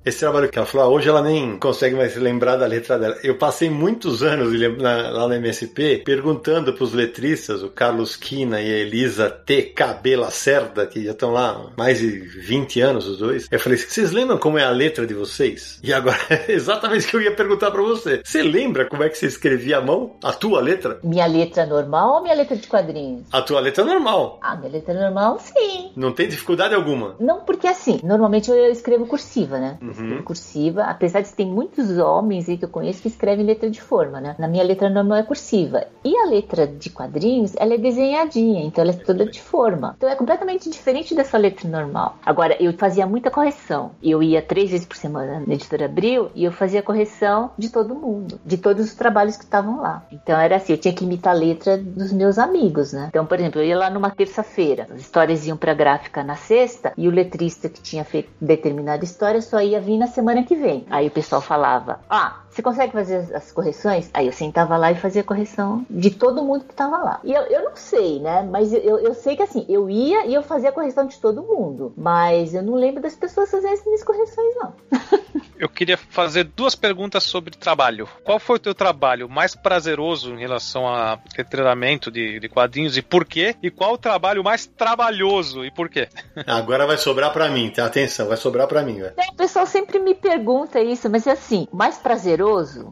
Esse trabalho que ela falou, ah, hoje ela nem consegue mais se lembrar da letra dela. Eu passei muitos anos lá na MSP perguntando para os letristas, o Carlos Quina e a Elisa T. Cabela Cerda, que já estão lá mais de 20 anos os dois. Eu falei, vocês lembram como é a letra de vocês? E agora, exatamente o que eu ia perguntar para você. Você lembra como é que você escrevia a mão? A tua letra? Minha letra normal ou minha letra de quadrinhos? A tua letra normal. Ah, minha letra normal, sim. Não tem dificuldade alguma? Não, porque assim, normalmente eu escrevo cursiva, né? Uhum uhum. cursiva, apesar de ter muitos homens aí que eu conheço que escrevem letra de forma, né? Na minha letra normal é cursiva. E a letra de quadrinhos, ela é desenhadinha, então ela é toda de forma. Então é completamente diferente dessa letra normal. Agora, eu fazia muita correção. Eu ia três vezes por semana na editora Abril e eu fazia correção de todo mundo, de todos os trabalhos que estavam lá. Então era assim, eu tinha que imitar a letra dos meus amigos, né? Então, por exemplo, eu ia lá numa terça-feira, as histórias iam pra gráfica na sexta e o letrista que tinha feito determinada história só ia vir na semana que vem. Aí o pessoal falava: Ah, você consegue fazer as correções? Aí eu sentava lá e fazia a correção de todo mundo que estava lá. E eu, eu não sei, né? Mas eu, eu sei que assim, eu ia e eu fazia a correção de todo mundo. Mas eu não lembro das pessoas fazerem as minhas correções, não. Eu queria fazer duas perguntas sobre trabalho. Qual foi o teu trabalho mais prazeroso em relação a treinamento de, de quadrinhos e por quê? E qual o trabalho mais trabalhoso e por quê? Agora vai sobrar para mim, tá? Atenção, vai sobrar para mim, velho. É, o pessoal sempre me pergunta isso, mas é assim, mais prazeroso?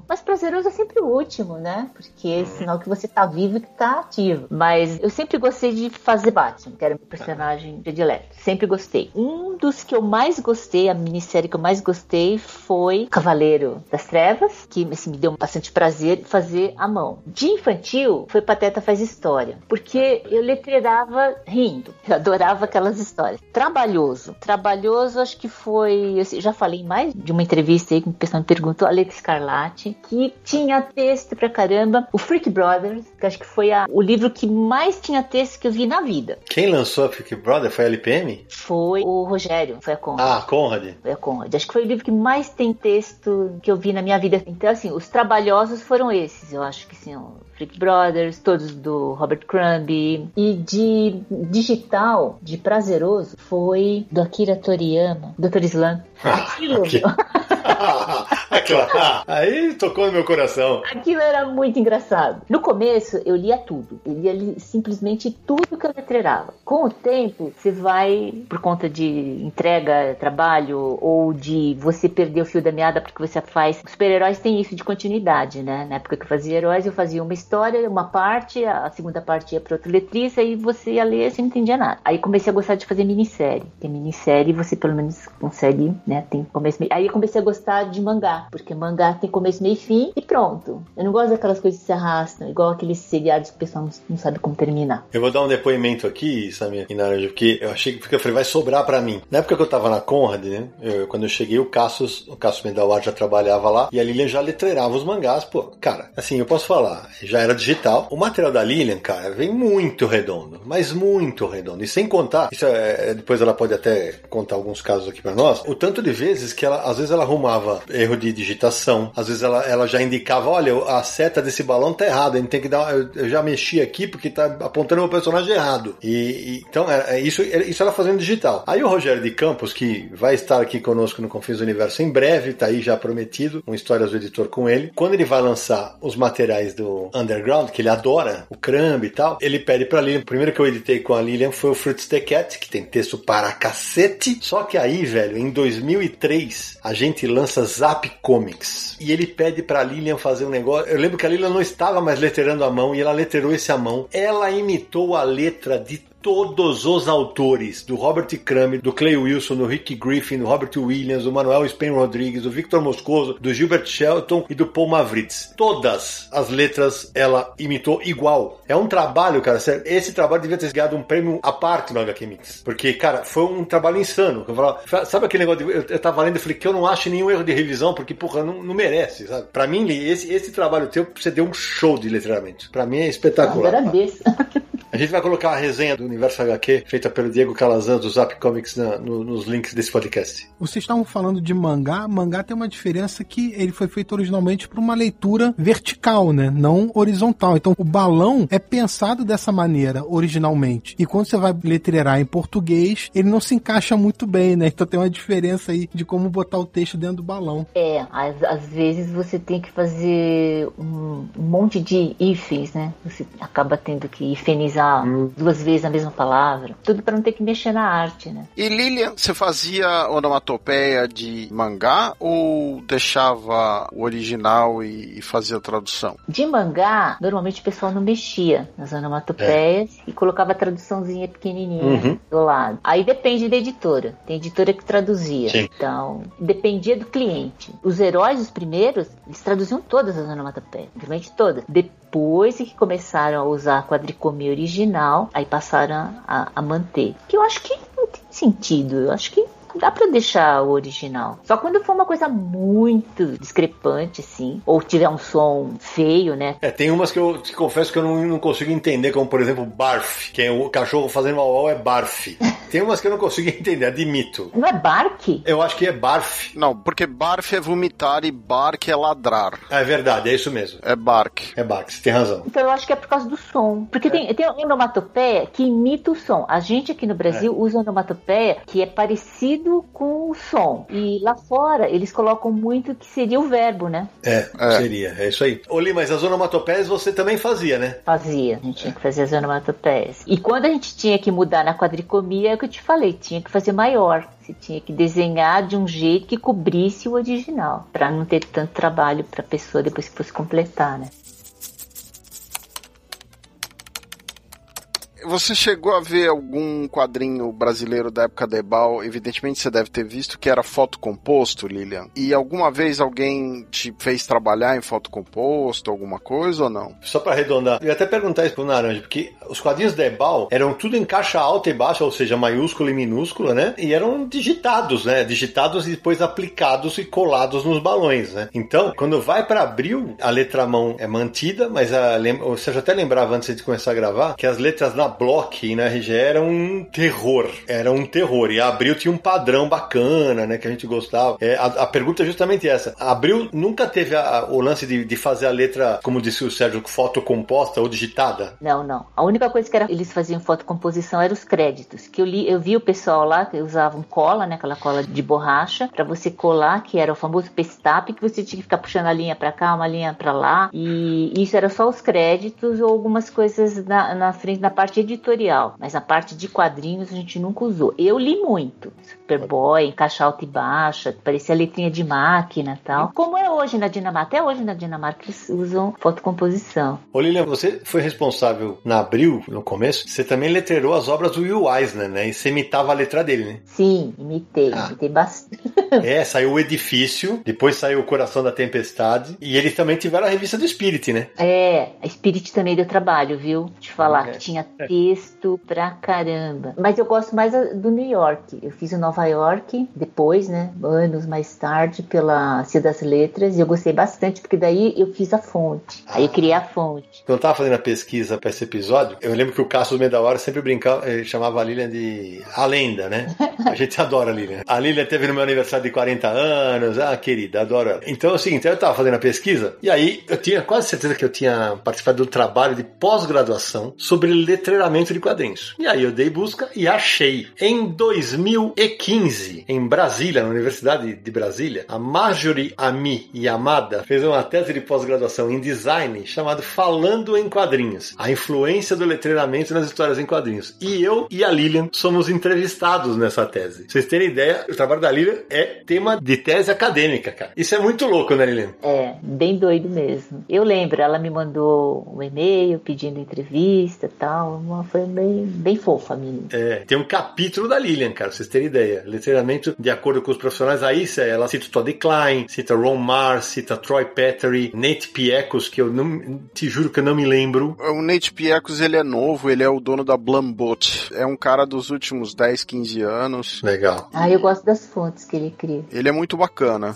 Mais prazeroso é sempre o último, né? Porque é sinal que você tá vivo e que tá ativo. Mas eu sempre gostei de fazer Batman, que era meu personagem predileto. Sempre gostei. Um dos que eu mais gostei, a minissérie que eu mais gostei foi Cavaleiro das Trevas, que assim, me deu bastante prazer fazer à mão. De infantil, foi Pateta Faz História, porque eu letreirava rindo. Eu adorava aquelas histórias. Trabalhoso. Trabalhoso, acho que foi. Eu já falei mais de uma entrevista aí que o pessoal me perguntou, Alex Scarlatti, que tinha texto pra caramba. O Freak Brothers, que acho que foi a, o livro que mais tinha texto que eu vi na vida. Quem lançou a Freak Brother foi a LPM? Foi o Rogério, foi a Conrad. Ah, Conrad. Foi a Conrad. Acho que foi o livro que mais tem texto que eu vi na minha vida. Então, assim, os trabalhosos foram esses. Eu acho que sim, o Freak Brothers, todos do Robert Crumb. E de digital, de prazeroso, foi do Akira Toriyama, Dr. Slam. Aquilo. claro. Aí tocou no meu coração. Aquilo era muito engraçado. No começo, eu lia tudo. Eu lia li, simplesmente tudo que eu letreirava. Com o tempo, você vai, por conta de entrega, trabalho, ou de você perder o fio da meada porque você faz. Os super-heróis têm isso de continuidade, né? Na época que eu fazia heróis, eu fazia uma história, uma parte, a segunda parte ia para outro letrista, e você ia ler, você não entendia nada. Aí comecei a gostar de fazer minissérie. Tem minissérie, você pelo menos consegue, né? Tem começo. Aí comecei a gostar de mangá, porque mangá tem começo, meio e fim e pronto. Eu não gosto daquelas coisas que se arrastam, igual aqueles seriados que o pessoal não, sabe como terminar. Eu vou dar um depoimento aqui, Samir e Naranja, porque eu achei que eu falei, vai sobrar para mim. Na época que eu tava na Conrad, né? Eu, quando eu cheguei, o Cassius, o Cassius Mendawar já trabalhava lá e a Lilian já letreirava os mangás. Pô, cara, assim, eu posso falar, já era digital. O material da Lilian, cara, vem muito redondo, mas muito redondo. E sem contar, isso é, depois ela pode até contar alguns casos aqui para nós, o tanto de vezes que ela, às vezes ela arrumava erro de digitação, às vezes ela, ela já indicava, olha, a seta desse balão tá errada, a gente tem que dar, eu, eu já mexi aqui porque tá apontando o personagem errado. E, e então, é, é, isso, isso ela fazendo digital. Aí o Rogério de Campos, que vai estar aqui conosco no Confins do Universo em breve, tá aí já prometido, um Histórias do Editor com ele. Quando ele vai lançar os materiais do Underground, que ele adora, o Crumb e tal, ele pede pra Lilian, o primeiro que eu editei com a Lilian foi o Fruits the Cat, que tem texto para cacete, só que aí, velho, em 2003, a gente lança Zap Comics. E ele pede pra Lilian fazer um negócio. Eu lembro que a Lilian não estava mais letterando a mão e ela letterou esse a mão. Ela imitou a letra de todos os autores, do Robert Crumb, do Clay Wilson, do Rick Griffin, do Robert Williams, do Manuel Spain Rodrigues, do Victor Moscoso, do Gilbert Shelton e do Paul Mavritz. Todas as letras ela imitou igual. É um trabalho, cara, sério. Esse trabalho devia ter ganhado um prêmio à parte no HQ Mix. Porque, cara, foi um trabalho insano. Eu falava, sabe aquele negócio de, eu, eu tava lendo e falei que eu não acho nenhum erro de revisão, porque, porra, não, não merece, sabe? Pra mim, esse, esse trabalho teu, você deu um show de letramento. Pra mim é espetacular. Eu agradeço. A gente vai colocar a resenha do Universo HQ, feita pelo Diego Calazan do Zap Comics na, no, nos links desse podcast. Vocês estavam falando de mangá. Mangá tem uma diferença que ele foi feito originalmente para uma leitura vertical, né? Não horizontal. Então o balão é pensado dessa maneira originalmente. E quando você vai letreirar em português, ele não se encaixa muito bem, né? Então tem uma diferença aí de como botar o texto dentro do balão. É, às, às vezes você tem que fazer um, um monte de ifs, né? Você acaba tendo que ifenizar duas vezes a mesma palavra. Tudo para não ter que mexer na arte, né? E Lilian, você fazia onomatopeia de mangá ou deixava o original e, e fazia a tradução? De mangá, normalmente o pessoal não mexia nas onomatopeias é. e colocava a traduçãozinha pequenininha uhum. do lado. Aí depende da editora. Tem editora que traduzia. Sim. Então, dependia do cliente. Os heróis, os primeiros, eles traduziam todas as onomatopeias. Simplesmente todas. Depois que começaram a usar a quadricomia original, aí passaram a, a manter. Que eu acho que não tem sentido. Eu acho que dá para deixar o original. Só quando for uma coisa muito discrepante, assim, ou tiver um som feio, né? É, tem umas que eu te confesso que eu não, não consigo entender, como por exemplo barf, que é o cachorro fazendo mal é barf. tem umas que eu não consigo entender, admito. Não é bark? Eu acho que é barf. Não, porque barf é vomitar e bark é ladrar. É verdade, é isso mesmo. É bark. É bark, você tem razão. Então eu acho que é por causa do som. Porque é. tem, tem onomatopeia que imita o som. A gente aqui no Brasil é. usa onomatopeia que é parecido parecido com o som. E lá fora, eles colocam muito que seria o verbo, né? É, É. seria, é isso aí. Oli, mas as onomatopeias você também fazia, né? Fazia, a gente tinha que fazer as onomatopeias. E quando a gente tinha que mudar na quadricomia, é o que eu te falei, tinha que fazer maior. Você tinha que desenhar de um jeito que cobrisse o original, Pra não ter tanto trabalho pra pessoa depois que fosse completar, né? Você chegou a ver algum quadrinho brasileiro da época da Ebal? Evidentemente você deve ter visto que era foto composto, Lilian. E alguma vez alguém te fez trabalhar em foto composto, alguma coisa ou não? Só pra arredondar, eu ia até perguntar isso pro Naranja, porque os quadrinhos da Ebal eram tudo em caixa alta e baixa, ou seja, maiúscula e minúscula, né? E eram digitados, né? Digitados e depois aplicados e colados nos balões, né? Então, quando vai pra abril, a letra mão é mantida, mas a, já até lembrava antes de começar a gravar que as letras na Block na RG eram um terror. Era um terror. E a Abril tinha um padrão bacana, né? Que a gente gostava. É, a, a pergunta é justamente essa. A Abril nunca teve a- o lance de, de fazer a letra, como disse o Sérgio, fotocomposta ou digitada? Não, não. A única coisa que era, eles faziam fotocomposição eram os créditos. Que eu li, eu vi o pessoal lá que usavam cola, né, aquela cola de borracha, pra você colar, que era o famoso pestap, que você tinha que ficar puxando a linha pra cá, uma linha pra lá. E isso era só os créditos ou algumas coisas na, na frente, na parte editorial. Mas na parte de quadrinhos a gente nunca usou. Eu li muito. Superboy, caixa alta e baixa, parecia letrinha de máquina e tal. Como é hoje na Dinamarca. Até hoje na Dinamarca eles usam fotocomposição. Ô Lilian, você foi responsável na Abril, no começo, você também letterou as obras do Will Eisner, né? E você imitava a letra dele, né? Sim, imitei, Ah. imitei bastante. É, saiu o Edifício, depois saiu o Coração da Tempestade, e eles também tiveram a revista do Spirit, né? É, a Spirit também deu trabalho, viu? Te falar É. que tinha texto pra caramba. Mas eu gosto mais do New York. Eu fiz o Nova York depois, né? Anos mais tarde, pela Cia das Letras, e eu gostei bastante, porque daí eu fiz a fonte. Aí eu criei a fonte. Quando eu tava fazendo a pesquisa pra esse episódio, eu lembro que o Cassius Medawara sempre brincava, ele chamava a Lilian de a lenda, né? A gente adora a Lilian. A Lilian teve no meu aniversário de 40 anos, ah, querida, adoro ela. Então é o seguinte, eu tava fazendo a pesquisa, e aí eu tinha quase certeza que eu tinha participado do trabalho de pós-graduação sobre de quadrinhos. E aí eu dei busca e achei. Em 2015, em Brasília, na Universidade de Brasília, a Marjorie Ami Yamada fez uma tese de pós-graduação em design chamada Falando em Quadrinhos, a influência do letreiramento nas histórias em quadrinhos. E eu e a Lilian somos entrevistados nessa tese. Pra vocês terem ideia, o trabalho da Lilian é tema de tese acadêmica, cara. Isso é muito louco, né, Lilian? É, bem doido mesmo. Eu lembro, ela me mandou um e-mail pedindo entrevista e tal. Uma- Foi bem, bem fofa menina. É, tem um capítulo da Lilian, cara, pra vocês terem ideia. Letreiramento de acordo com os profissionais. Aí ela cita o Todd Klein, cita Ron Mars, cita Troy Pettery, Nate Piekos, que eu não te juro que eu não me lembro. O Nate Piekos, ele é novo, ele é o dono da Blumboat. É um cara dos últimos 10, 15 anos. Legal. Ah, eu gosto das fontes que ele cria. Ele é muito bacana.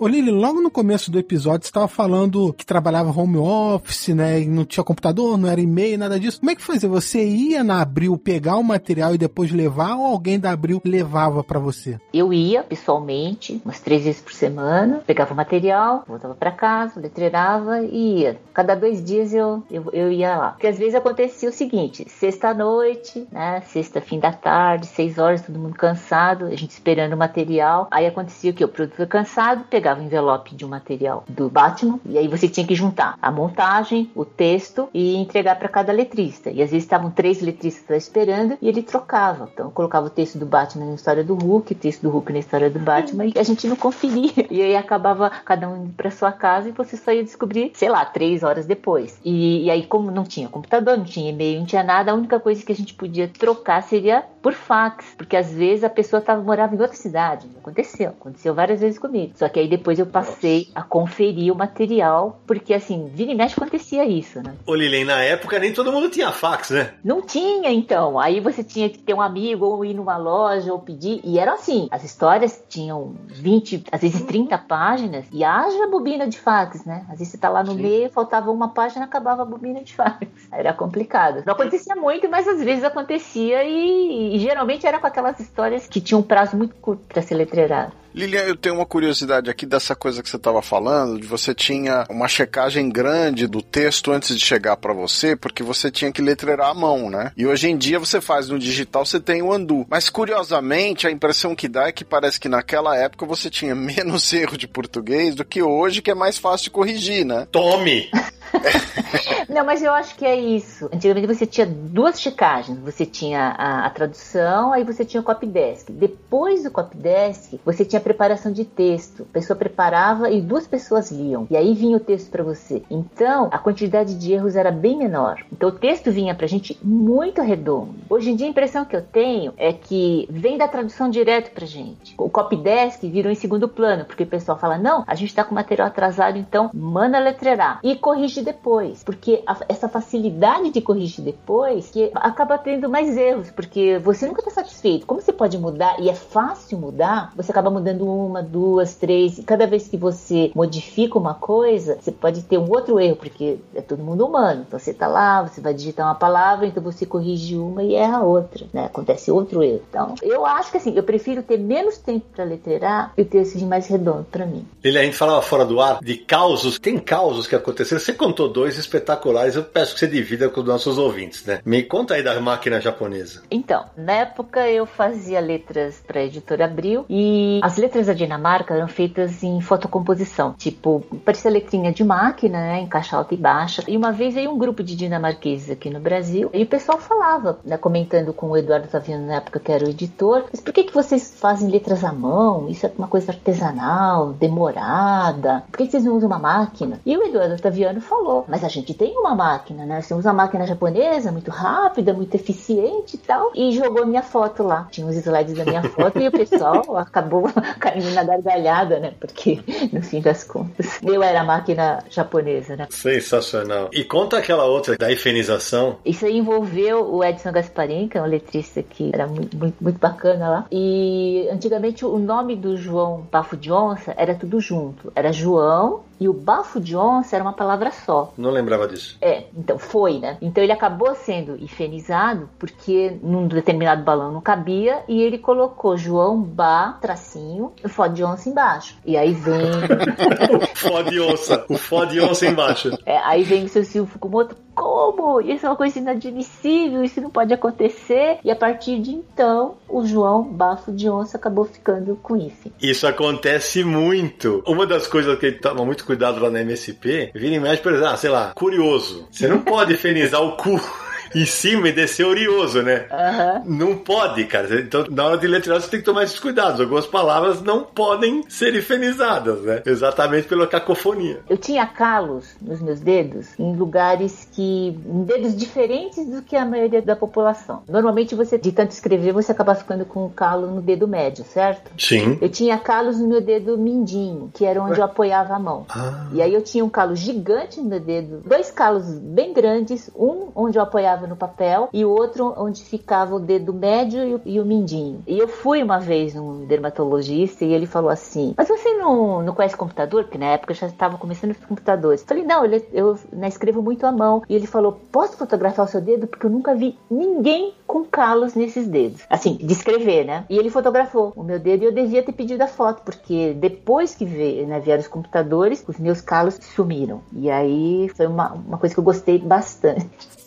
Ô Lili, logo no começo do episódio você estava falando que trabalhava home office, né? E não tinha computador, não era e-mail, nada disso. Como é que fazia? Você ia na Abril pegar o material e depois levar ou alguém da Abril levava pra você? Eu ia pessoalmente, umas três vezes por semana, pegava o material, voltava para casa, letreirava e ia. Cada dois dias eu, eu, eu ia lá. Porque às vezes acontecia o seguinte: sexta-noite, né? Sexta, fim da tarde, seis horas, todo mundo cansado, a gente esperando o material. Aí acontecia o que? O produtor cansado pegava o envelope de um material do Batman e aí você tinha que juntar a montagem, o texto e entregar para cada letrista. E às vezes estavam três letristas esperando e ele trocava. Então colocava o texto do Batman na história do Hulk, o texto do Hulk na história do Batman e a gente não conferia. E aí acabava cada um indo para sua casa e você só ia descobrir, sei lá, três horas depois. E, e aí, como não tinha computador, não tinha e-mail, não tinha nada, a única coisa que a gente podia trocar seria por fax, porque às vezes a pessoa tava, morava em outra cidade. Aconteceu, aconteceu várias vezes comigo. Só que aí depois eu passei a conferir o material, porque assim, vira e mexe acontecia isso, né? Ô Lilian, na época nem todo mundo tinha fax, né? Não tinha, então. Aí você tinha que ter um amigo ou ir numa loja ou pedir. E era assim: as histórias tinham 20, às vezes 30 páginas, e haja bobina de fax, né? Às vezes você tá lá no Sim. meio, faltava uma página, acabava a bobina de fax. Era complicado. Não acontecia muito, mas às vezes acontecia e, e geralmente era com aquelas histórias que tinham um prazo muito curto para ser letreirado. Lilian, eu tenho uma curiosidade aqui dessa coisa que você estava falando, de você tinha uma checagem grande do texto antes de chegar para você, porque você tinha que letrerar à mão, né? E hoje em dia você faz no digital, você tem o undo. Mas curiosamente, a impressão que dá é que parece que naquela época você tinha menos erro de português do que hoje, que é mais fácil de corrigir, né? Tome! Não, mas eu acho que é isso. Antigamente você tinha duas checagens. Você tinha a, a tradução, aí você tinha o copydesk. Depois do copydesk, você tinha a preparação de texto. A pessoa preparava e duas pessoas liam. E aí vinha o texto para você. Então, a quantidade de erros era bem menor. Então, o texto vinha pra gente muito redondo. Hoje em dia, a impressão que eu tenho é que vem da tradução direto pra gente. O copydesk virou em segundo plano, porque o pessoal fala: não, a gente tá com material atrasado, então manda letrerar. E corrige depois. Porque a, essa facilidade de corrigir depois que acaba tendo mais erros, porque você nunca está satisfeito. Como você pode mudar e é fácil mudar, você acaba mudando uma, duas, três. E cada vez que você modifica uma coisa, você pode ter um outro erro, porque é todo mundo humano. Então você tá lá, você vai digitar uma palavra, então você corrige uma e erra outra, né? Acontece outro erro. Então, eu acho que assim, eu prefiro ter menos tempo para letrerar e texto de mais redondo para mim. Ele a gente falava fora do ar de causos, tem causos que aconteceram. Você contou dois espetaculares, eu peço que você divida com os nossos ouvintes, né? Me conta aí da máquina japonesa. Então, na época eu fazia letras para a editora Abril e as letras da Dinamarca eram feitas em fotocomposição, tipo, parecia letrinha de máquina, né, em caixa alta e baixa. E uma vez veio um grupo de dinamarqueses aqui no Brasil e o pessoal falava, né, comentando com o Eduardo Taviano na época que era o editor, mas por que que vocês fazem letras à mão? Isso é uma coisa artesanal, demorada. Por que vocês não usam uma máquina? E o Eduardo Taviano falou, mas a gente tem uma máquina, né? Você usa uma máquina japonesa, muito rápida, muito eficiente e tal. E jogou minha foto lá. Tinha os slides da minha foto e o pessoal acabou caindo na gargalhada, né? Porque, no fim das contas, eu era a máquina japonesa, né? Sensacional. E conta aquela outra da ifenização. Isso aí envolveu o Edson Gasparin, que é um letrista que era muito, muito, muito bacana lá. E antigamente o nome do João Bafo de Onça era tudo junto. Era João e o bafo de onça era uma palavra só. Não lembrava disso. É, então foi, né? Então ele acabou sendo ifenizado porque num determinado balão não cabia e ele colocou João Bá, tracinho, o fó de onça embaixo. E aí vem. o fó de onça. O fó de onça embaixo. É, aí vem o seu Silvio Fukumoto. Como? Isso é uma coisa inadmissível, isso não pode acontecer. E a partir de então, o João Bafo de Onça acabou ficando com IFE. Isso acontece muito. Uma das coisas que ele toma muito cuidado lá na MSP, vira e mexe, por exemplo, ah, sei lá, curioso. Você não pode fenizar o cu em cima e descer orioso, né? Uhum. Não pode, cara. Então, na hora de letrar, você tem que tomar esses cuidados. Algumas palavras não podem ser ifenizadas, né? Exatamente pela cacofonia. Eu tinha calos nos meus dedos em lugares que. em dedos diferentes do que a maioria da população. Normalmente, você, de tanto escrever, você acaba ficando com um calo no dedo médio, certo? Sim. Eu tinha calos no meu dedo mindinho, que era onde eu apoiava a mão. Ah. E aí eu tinha um calo gigante no meu dedo, dois calos bem grandes, um onde eu apoiava no papel e o outro onde ficava o dedo médio e o, e o mindinho. E eu fui uma vez num dermatologista e ele falou assim: Mas você não, não conhece computador? Porque na época eu já estava começando os computadores. Eu falei: Não, ele, eu né, escrevo muito à mão. E ele falou: Posso fotografar o seu dedo? Porque eu nunca vi ninguém com calos nesses dedos. Assim, de escrever, né? E ele fotografou o meu dedo e eu devia ter pedido a foto, porque depois que veio, né, vieram os computadores, os meus calos sumiram. E aí foi uma, uma coisa que eu gostei bastante.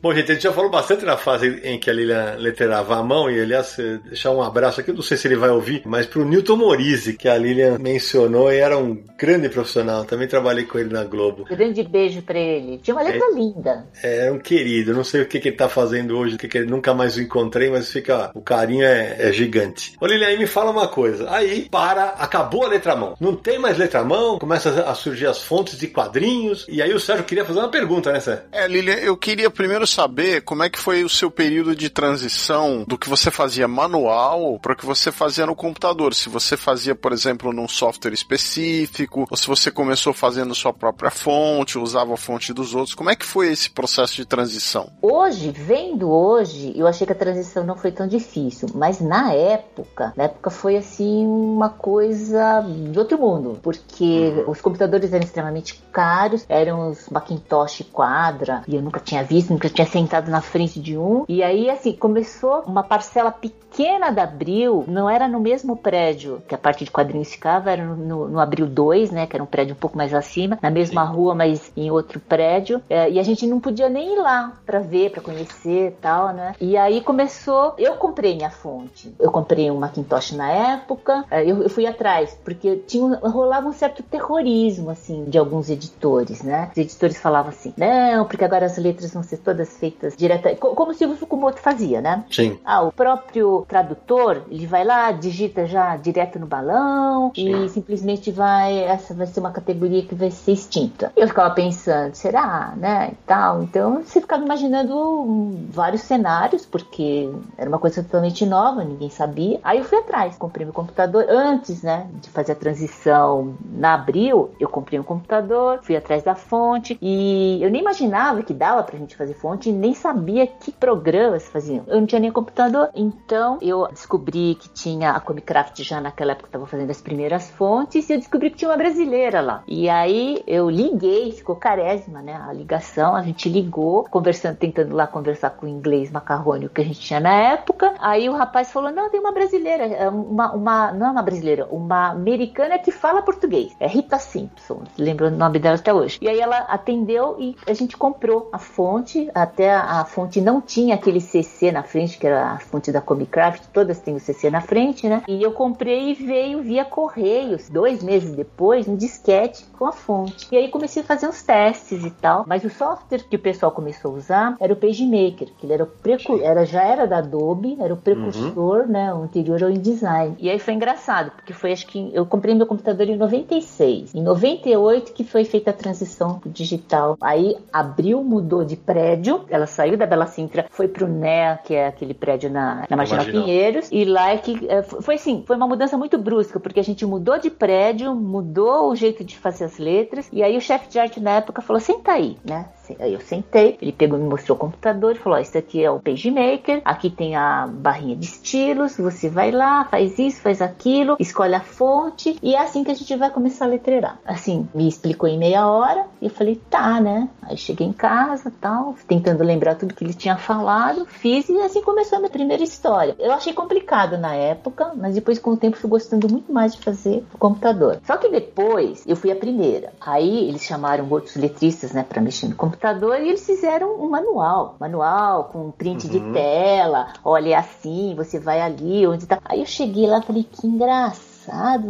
Bom, gente, a gente já falou bastante na fase em que a Lilian leterava a mão, e aliás, deixar um abraço aqui, não sei se ele vai ouvir, mas pro Newton Morise, que a Lilian mencionou, e era um grande profissional, também trabalhei com ele na Globo. Grande beijo pra ele. Tinha uma letra é, linda. É, um querido, não sei o que, que ele tá fazendo hoje, o que, que ele nunca mais o encontrei, mas fica, o carinho é, é gigante. Ô Lilian, aí me fala uma coisa, aí para, acabou a letra mão, não tem mais letra mão, começa a surgir as fontes de quadrinhos, e aí o Sérgio queria fazer uma pergunta, né, Sérgio? É, Lilian, eu queria primeiro saber como é que foi o seu período de transição do que você fazia manual para o que você fazia no computador. Se você fazia, por exemplo, num software específico, ou se você começou fazendo sua própria fonte, usava a fonte dos outros. Como é que foi esse processo de transição? Hoje, vendo hoje, eu achei que a transição não foi tão difícil, mas na época, na época foi assim uma coisa de outro mundo, porque uhum. os computadores eram extremamente caros, eram os Macintosh Quadra, e eu nunca tinha visto, nunca tinha sentado na frente de um. E aí, assim, começou uma parcela pequena da Abril, não era no mesmo prédio que a parte de quadrinhos ficava, era no, no, no Abril 2, né? Que era um prédio um pouco mais acima, na mesma Sim. rua, mas em outro prédio. É, e a gente não podia nem ir lá para ver, para conhecer e tal, né? E aí começou. Eu comprei minha fonte. Eu comprei um Macintosh na época, é, eu, eu fui atrás, porque tinha, rolava um certo terrorismo, assim, de alguns editores, né? Os editores falavam assim, não, porque agora as letras vão ser todas feitas direta, como se o Fukumoto fazia, né? Sim. Ah, o próprio tradutor, ele vai lá, digita já direto no balão Sim. e simplesmente vai, essa vai ser uma categoria que vai ser extinta. Eu ficava pensando, será, né, e tal. Então, você ficava imaginando vários cenários, porque era uma coisa totalmente nova, ninguém sabia. Aí eu fui atrás, comprei meu computador antes, né, de fazer a transição na Abril, eu comprei um computador, fui atrás da fonte e eu nem imaginava que dava pra gente fazer fonte, nem sabia que programas faziam. Eu não tinha nem computador, então eu descobri que tinha a Comicraft já naquela época estava fazendo as primeiras fontes e eu descobri que tinha uma brasileira lá. E aí eu liguei, ficou carésima, né? A ligação, a gente ligou, conversando, tentando lá conversar com o inglês macarrônico que a gente tinha na época. Aí o rapaz falou: "Não, tem uma brasileira, é uma, uma não é uma brasileira, uma americana que fala português. É Rita Simpson, lembro o nome dela até hoje. E aí ela atendeu e a gente comprou a fonte, até a, a fonte não tinha aquele CC na frente, que era a fonte da Comicraft, todas têm o CC na frente, né? E eu comprei e veio via correios, dois meses depois, um disquete com a fonte. E aí comecei a fazer uns testes e tal, mas o software que o pessoal começou a usar era o PageMaker, que ele era o precu era, já era da Adobe, era o precursor, uhum. né? O anterior ao InDesign. E aí foi engraçado, porque foi acho que eu comprei meu computador em 96. Em 98 que foi feita a transição pro digital. Aí abriu, mudou de prédio, ela saiu da Bela Sintra, foi pro NEA, que é aquele prédio na, na Marginal Pinheiros, e lá é que é, foi assim, foi uma mudança muito brusca, porque a gente mudou de prédio, mudou o jeito de fazer as letras, e aí o chefe de arte na época falou: senta aí, né? Aí eu sentei, ele pegou me mostrou o computador e falou: Ó, isso aqui é o PageMaker, aqui tem a barrinha de estilos, você vai lá, faz isso, faz aquilo, escolhe a fonte e é assim que a gente vai começar a letreirar. Assim, me explicou em meia hora e eu falei: tá, né? Aí cheguei em casa tal, tentando lembrar tudo que ele tinha falado, fiz e assim começou a minha primeira história. Eu achei complicado na época, mas depois com o tempo fui gostando muito mais de fazer o computador. Só que depois eu fui a primeira. Aí eles chamaram outros letristas, né, para mexer no computador computador e eles fizeram um manual, manual com print uhum. de tela, olha é assim, você vai ali, onde tá. Aí eu cheguei lá e falei, que engraçado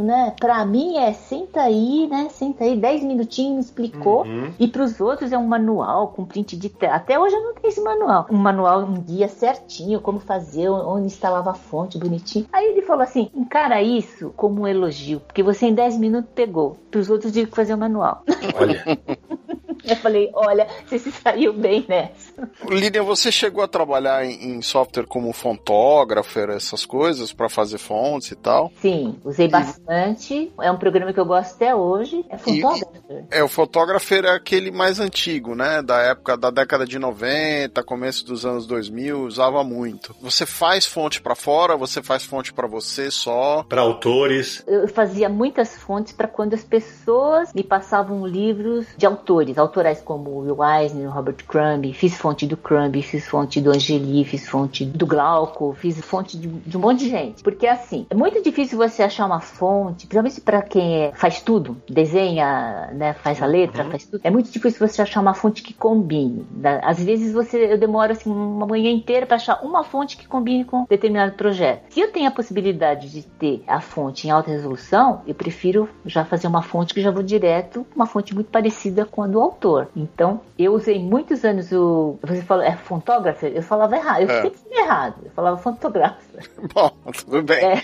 né? Pra mim é senta aí, né? Senta aí, 10 minutinhos, explicou. Uhum. E pros outros é um manual com print de tela. Até hoje eu não tenho esse manual. Um manual, um guia certinho, como fazer, onde instalava a fonte, bonitinho. Aí ele falou assim: encara isso como um elogio, porque você em 10 minutos pegou. Pros outros tive que fazer o manual. Olha. Eu falei, olha, você se saiu bem nessa. Lídia, você chegou a trabalhar em, em software como fontógrafo, essas coisas, para fazer fontes e tal? Sim, usei e... bastante. É um programa que eu gosto até hoje. É fotógrafo. É, o fotógrafo é aquele mais antigo, né? Da época da década de 90, começo dos anos 2000, usava muito. Você faz fonte para fora, você faz fonte para você só? Para autores? Eu fazia muitas fontes para quando as pessoas me passavam livros de autores autorais como Will Eisner, Robert Crumb, fiz fonte do Crumb, fiz fonte do Angeli, fiz fonte do Glauco, fiz fonte de, de, um monte de gente. Porque assim, é muito difícil você achar uma fonte, principalmente para quem é, faz tudo, desenha, né, faz a letra, uhum. faz tudo. É muito difícil você achar uma fonte que combine. Né? Às vezes você eu demoro assim uma manhã inteira para achar uma fonte que combine com determinado projeto. Se eu tenho a possibilidade de ter a fonte em alta resolução, eu prefiro já fazer uma fonte que já vou direto, uma fonte muito parecida com a do autor autor. Então, eu usei muitos anos o. Você falou, é fotógrafo? Eu falava errado. Eu é. sempre falei errado. Eu falava fotógrafo. Bom, tudo bem. É.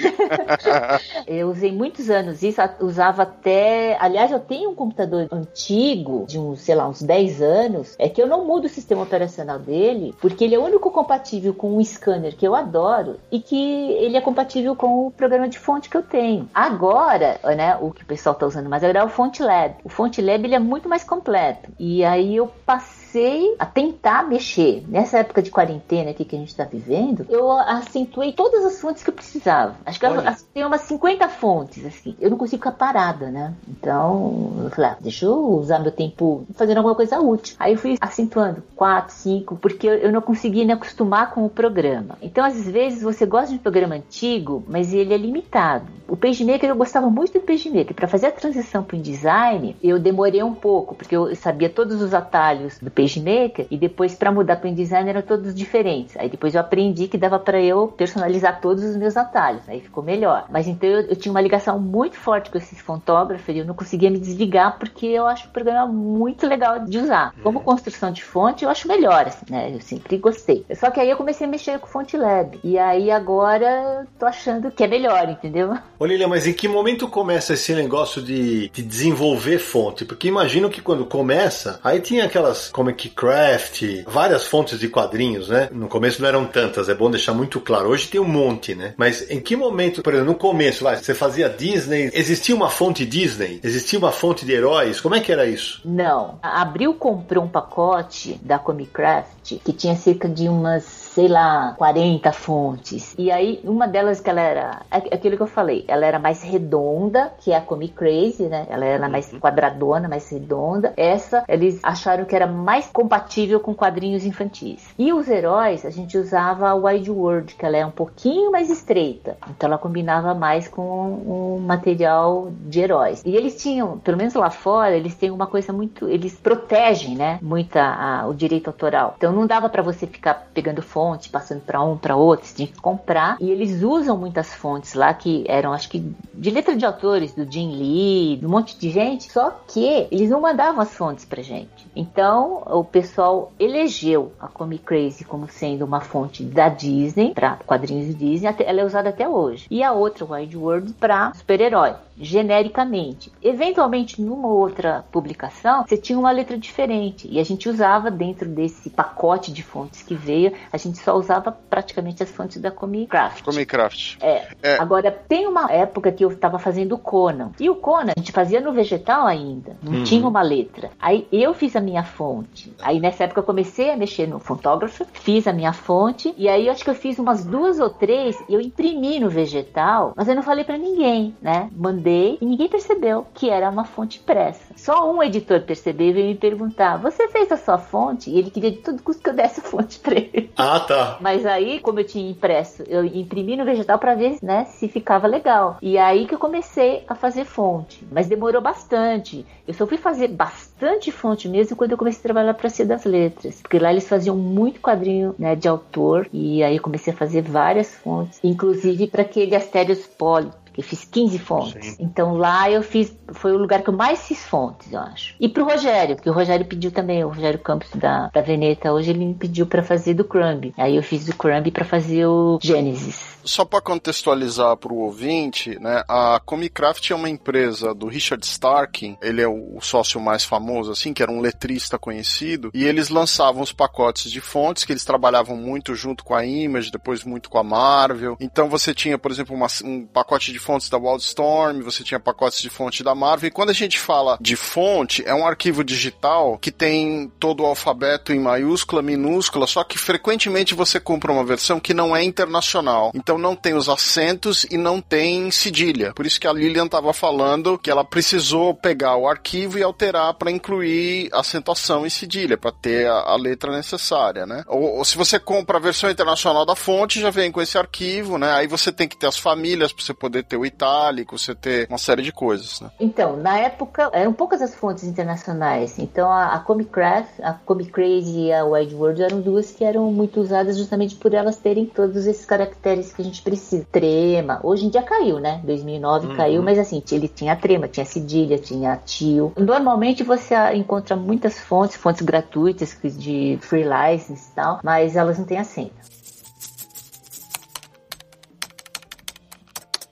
eu usei muitos anos isso, usava até. Aliás, eu tenho um computador antigo, de uns, sei lá, uns 10 anos, é que eu não mudo o sistema operacional dele, porque ele é o único compatível com um scanner que eu adoro e que ele é compatível com o programa de fonte que eu tenho. Agora, né, o que o pessoal está usando mais agora é o FontLab. O FontLab ele é muito mais completo. E aí eu passei a tentar mexer. Nessa época de quarentena aqui que a gente está vivendo, eu acentuei todas as fontes que eu precisava. Acho que Olha. tem umas 50 fontes, assim. Eu não consigo ficar parada, né? Então, eu falei, ah, deixa eu usar meu tempo fazendo alguma coisa útil. Aí eu fui acentuando quatro, cinco, porque eu, eu não conseguia me acostumar com o programa. Então, às vezes, você gosta de um programa antigo, mas ele é limitado. O PageMaker, eu gostava muito do PageMaker. Para fazer a transição para o InDesign, eu demorei um pouco, porque eu sabia todos os atalhos do PageMaker e depois para mudar para o InDesign eram todos diferentes. Aí depois eu aprendi que dava para eu personalizar todos os meus atalhos. Aí ficou melhor. Mas então eu, eu tinha uma ligação muito forte com esse fontógrafo e eu não conseguia me desligar porque eu acho o programa muito legal de usar. Como construção de fonte, eu acho melhor, assim, né? Eu sempre gostei. Só que aí eu comecei a mexer com Fonte Lab. E aí agora tô achando que é melhor, entendeu? Ô Lilian, mas em que momento começa esse negócio de, de desenvolver fonte? Porque imagino que quando começa, aí tinha aquelas Comic Craft, várias fontes de quadrinhos, né? No começo não eram tantas, é bom deixar muito claro. Hoje tem um monte, né? Mas em que momento, por exemplo, no começo, vai, você fazia Disney, existia uma fonte Disney? Existia uma fonte de heróis? Como é que era isso? Não. A Abril comprou um pacote da Comic Craft que tinha cerca de umas sei lá, 40 fontes. E aí, uma delas que ela era, é aquilo que eu falei, ela era mais redonda, que é a Comic Crazy, né? Ela era mais quadradona, mais redonda. Essa, eles acharam que era mais compatível com quadrinhos infantis. E os heróis, a gente usava a Wide World, que ela é um pouquinho mais estreita. Então ela combinava mais com um material de heróis. E eles tinham, pelo menos lá fora, eles têm uma coisa muito, eles protegem, né? Muito a, o direito autoral. Então não dava para você ficar pegando fonte fonte, passando para um, para outro, você tinha que comprar. E eles usam muitas fontes lá que eram, acho que, de letra de autores, do Jim Lee, de um monte de gente, só que eles não mandavam as fontes pra gente. Então, o pessoal elegeu a Comic Crazy como sendo uma fonte da Disney, para quadrinhos de Disney, ela é usada até hoje. E a outra, Wide World, para super-herói genericamente. Eventualmente, numa outra publicação, você tinha uma letra diferente e a gente usava dentro desse pacote de fontes que veio, a gente só usava praticamente as fontes da Comic Craft. Comic Craft. É. É. Agora, tem uma época que eu estava fazendo o Conan. E o Conan, a gente fazia no vegetal ainda, não Uhum. tinha uma letra. Aí eu fiz a minha fonte. Aí nessa época eu comecei a mexer no fontógrafo, fiz a minha fonte, e aí eu acho que eu fiz umas duas ou três, e eu imprimi no vegetal, mas eu não falei pra ninguém, né? Mandei e ninguém percebeu que era uma fonte impressa. Só um editor percebeu e veio me perguntar: Você fez a sua fonte? E ele queria de todo custo que eu desse a fonte pra ele. Ah, tá. Mas aí, como eu tinha impresso, eu imprimi no vegetal para ver, né, se ficava legal. E aí que eu comecei a fazer fonte. Mas demorou bastante. Eu só fui fazer bastante fonte mesmo quando eu comecei a trabalhar para Cia das Letras, porque lá eles faziam muito quadrinho, né, de autor. E aí eu comecei a fazer várias fontes, inclusive para aquele Astérios Poli. Que Eu fiz 15 fontes. Sim. Então lá eu fiz, foi o lugar que eu mais fiz fontes, eu acho. E pro Rogério, porque o Rogério pediu também, o Rogério Campos da, da Veneta, hoje ele me pediu para fazer do Crumb. Aí eu fiz do Crumb para fazer o Gênesis. Só para contextualizar para o ouvinte, né, a Comicraft é uma empresa do Richard Starking, ele é o sócio mais famoso, assim, que era um letrista conhecido, e eles lançavam os pacotes de fontes, que eles trabalhavam muito junto com a Image, depois muito com a Marvel. Então você tinha, por exemplo, uma- um pacote de fontes da Wildstorm, você tinha pacotes de fonte da Marvel, e quando a gente fala de fonte, é um arquivo digital que tem todo o alfabeto em maiúscula, minúscula, só que frequentemente você compra uma versão que não é internacional. Então não tem os acentos e não tem cedilha. Por isso que a Lilian estava falando que ela precisou pegar o arquivo e alterar para incluir acentuação e cedilha, para ter a, a letra necessária, né? Ou, ou se você compra a versão internacional da fonte, já vem com esse arquivo, né? Aí você tem que ter as famílias para você poder ter o itálico, você ter uma série de coisas, né? Então, na época, eram poucas as fontes internacionais. Então, a, a Comic Craft, a Comic Crazy e a Wide World eram duas que eram muito usadas justamente por elas terem todos esses caracteres que a gente precisa. Trema. Hoje em dia caiu, né? 2009 caiu, mas assim, ele tinha trema, tinha cedilha, tinha tio. Normalmente você encontra muitas fontes, fontes gratuitas de free license e tal, mas elas não têm acento.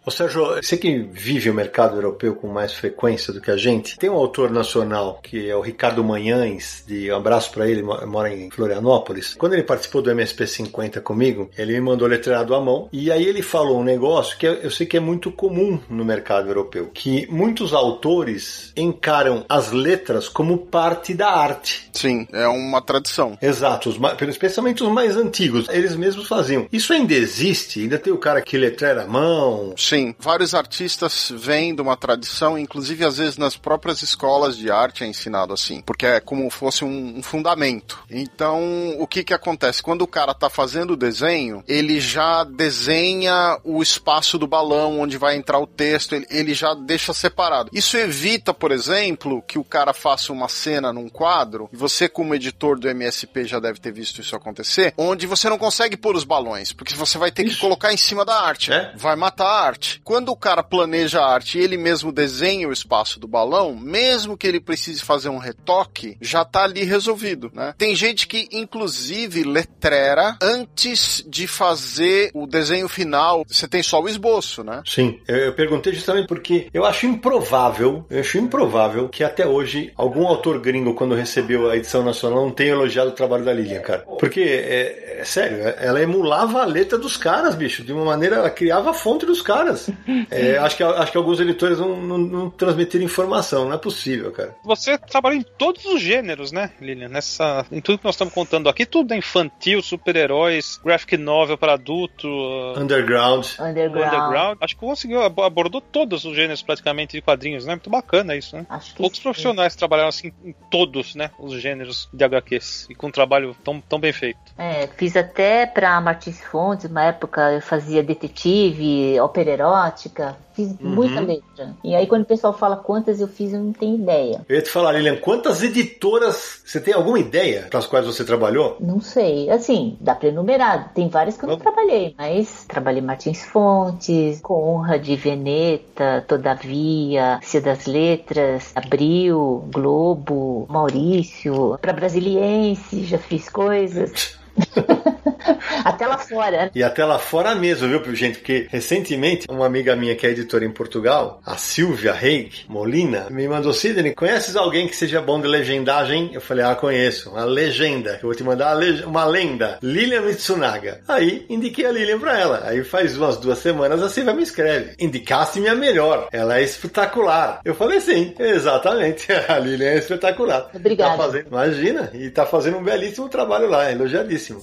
Ô Sérgio, você que vive o mercado europeu com mais frequência do que a gente, tem um autor nacional que é o Ricardo Manhães, de um abraço para ele, mora em Florianópolis. Quando ele participou do MSP 50 comigo, ele me mandou letrado à mão e aí ele falou um negócio que eu sei que é muito comum no mercado europeu, que muitos autores encaram as letras como parte da arte. Sim, é uma tradição. Exato, os, especialmente os mais antigos, eles mesmos faziam. Isso ainda existe? Ainda tem o cara que letrera a mão? Sim, vários artistas vêm de uma tradição, inclusive às vezes nas próprias escolas de arte é ensinado assim, porque é como fosse um, um fundamento. Então, o que que acontece? Quando o cara tá fazendo o desenho, ele já desenha o espaço do balão onde vai entrar o texto, ele, ele já deixa separado. Isso evita, por exemplo, que o cara faça uma cena num quadro, e você como editor do MSP já deve ter visto isso acontecer, onde você não consegue pôr os balões, porque você vai ter que colocar em cima da arte. É? Vai matar a arte arte. Quando o cara planeja a arte e ele mesmo desenha o espaço do balão, mesmo que ele precise fazer um retoque, já tá ali resolvido, né? Tem gente que inclusive letrera antes de fazer o desenho final. Você tem só o esboço, né? Sim. Eu perguntei justamente porque eu acho improvável, eu acho improvável que até hoje algum autor gringo quando recebeu a edição nacional não tenha elogiado o trabalho da Lilian, cara. Porque é, é sério, ela emulava a letra dos caras, bicho, de uma maneira ela criava a fonte dos caras caras. É, acho, que, acho que alguns editores não, não, não, transmitiram informação, não é possível, cara. Você trabalha em todos os gêneros, né, Lilian? Nessa, em tudo que nós estamos contando aqui, tudo é infantil, super-heróis, graphic novel para adulto. Uh, underground. underground. Underground. Acho que conseguiu, abordou todos os gêneros praticamente de quadrinhos, né? Muito bacana isso, né? Acho que Outros sim. profissionais trabalharam assim em todos, né? Os gêneros de HQs e com um trabalho tão, tão bem feito. É, fiz até pra Martins Fontes, uma época eu fazia detetive, opera erótica, fiz uhum. muita letra. E aí quando o pessoal fala quantas eu fiz, eu não tenho ideia. Eu ia te falar, Lilian, quantas editoras você tem alguma ideia para as quais você trabalhou? Não sei. Assim, dá para enumerar. Tem várias que eu não trabalhei, mas trabalhei Martins Fontes, Conrad, Veneta, Todavia, Cia das Letras, Abril, Globo, Maurício, para Brasiliense, já fiz coisas. até lá fora. E até lá fora mesmo, viu, gente? Porque recentemente uma amiga minha que é editora em Portugal, a Silvia Reig Molina, me mandou: Sidney, conheces alguém que seja bom de legendagem? Eu falei: Ah, conheço. Uma legenda. Eu vou te mandar uma lenda. Lilian Mitsunaga. Aí indiquei a Lilian pra ela. Aí faz umas duas semanas a Silvia me escreve: Indicaste-me a melhor. Ela é espetacular. Eu falei: Sim, exatamente. A Lilian é espetacular. Obrigada. Tá fazendo, imagina. E tá fazendo um belíssimo trabalho lá. Elogiadíssimo péssimo.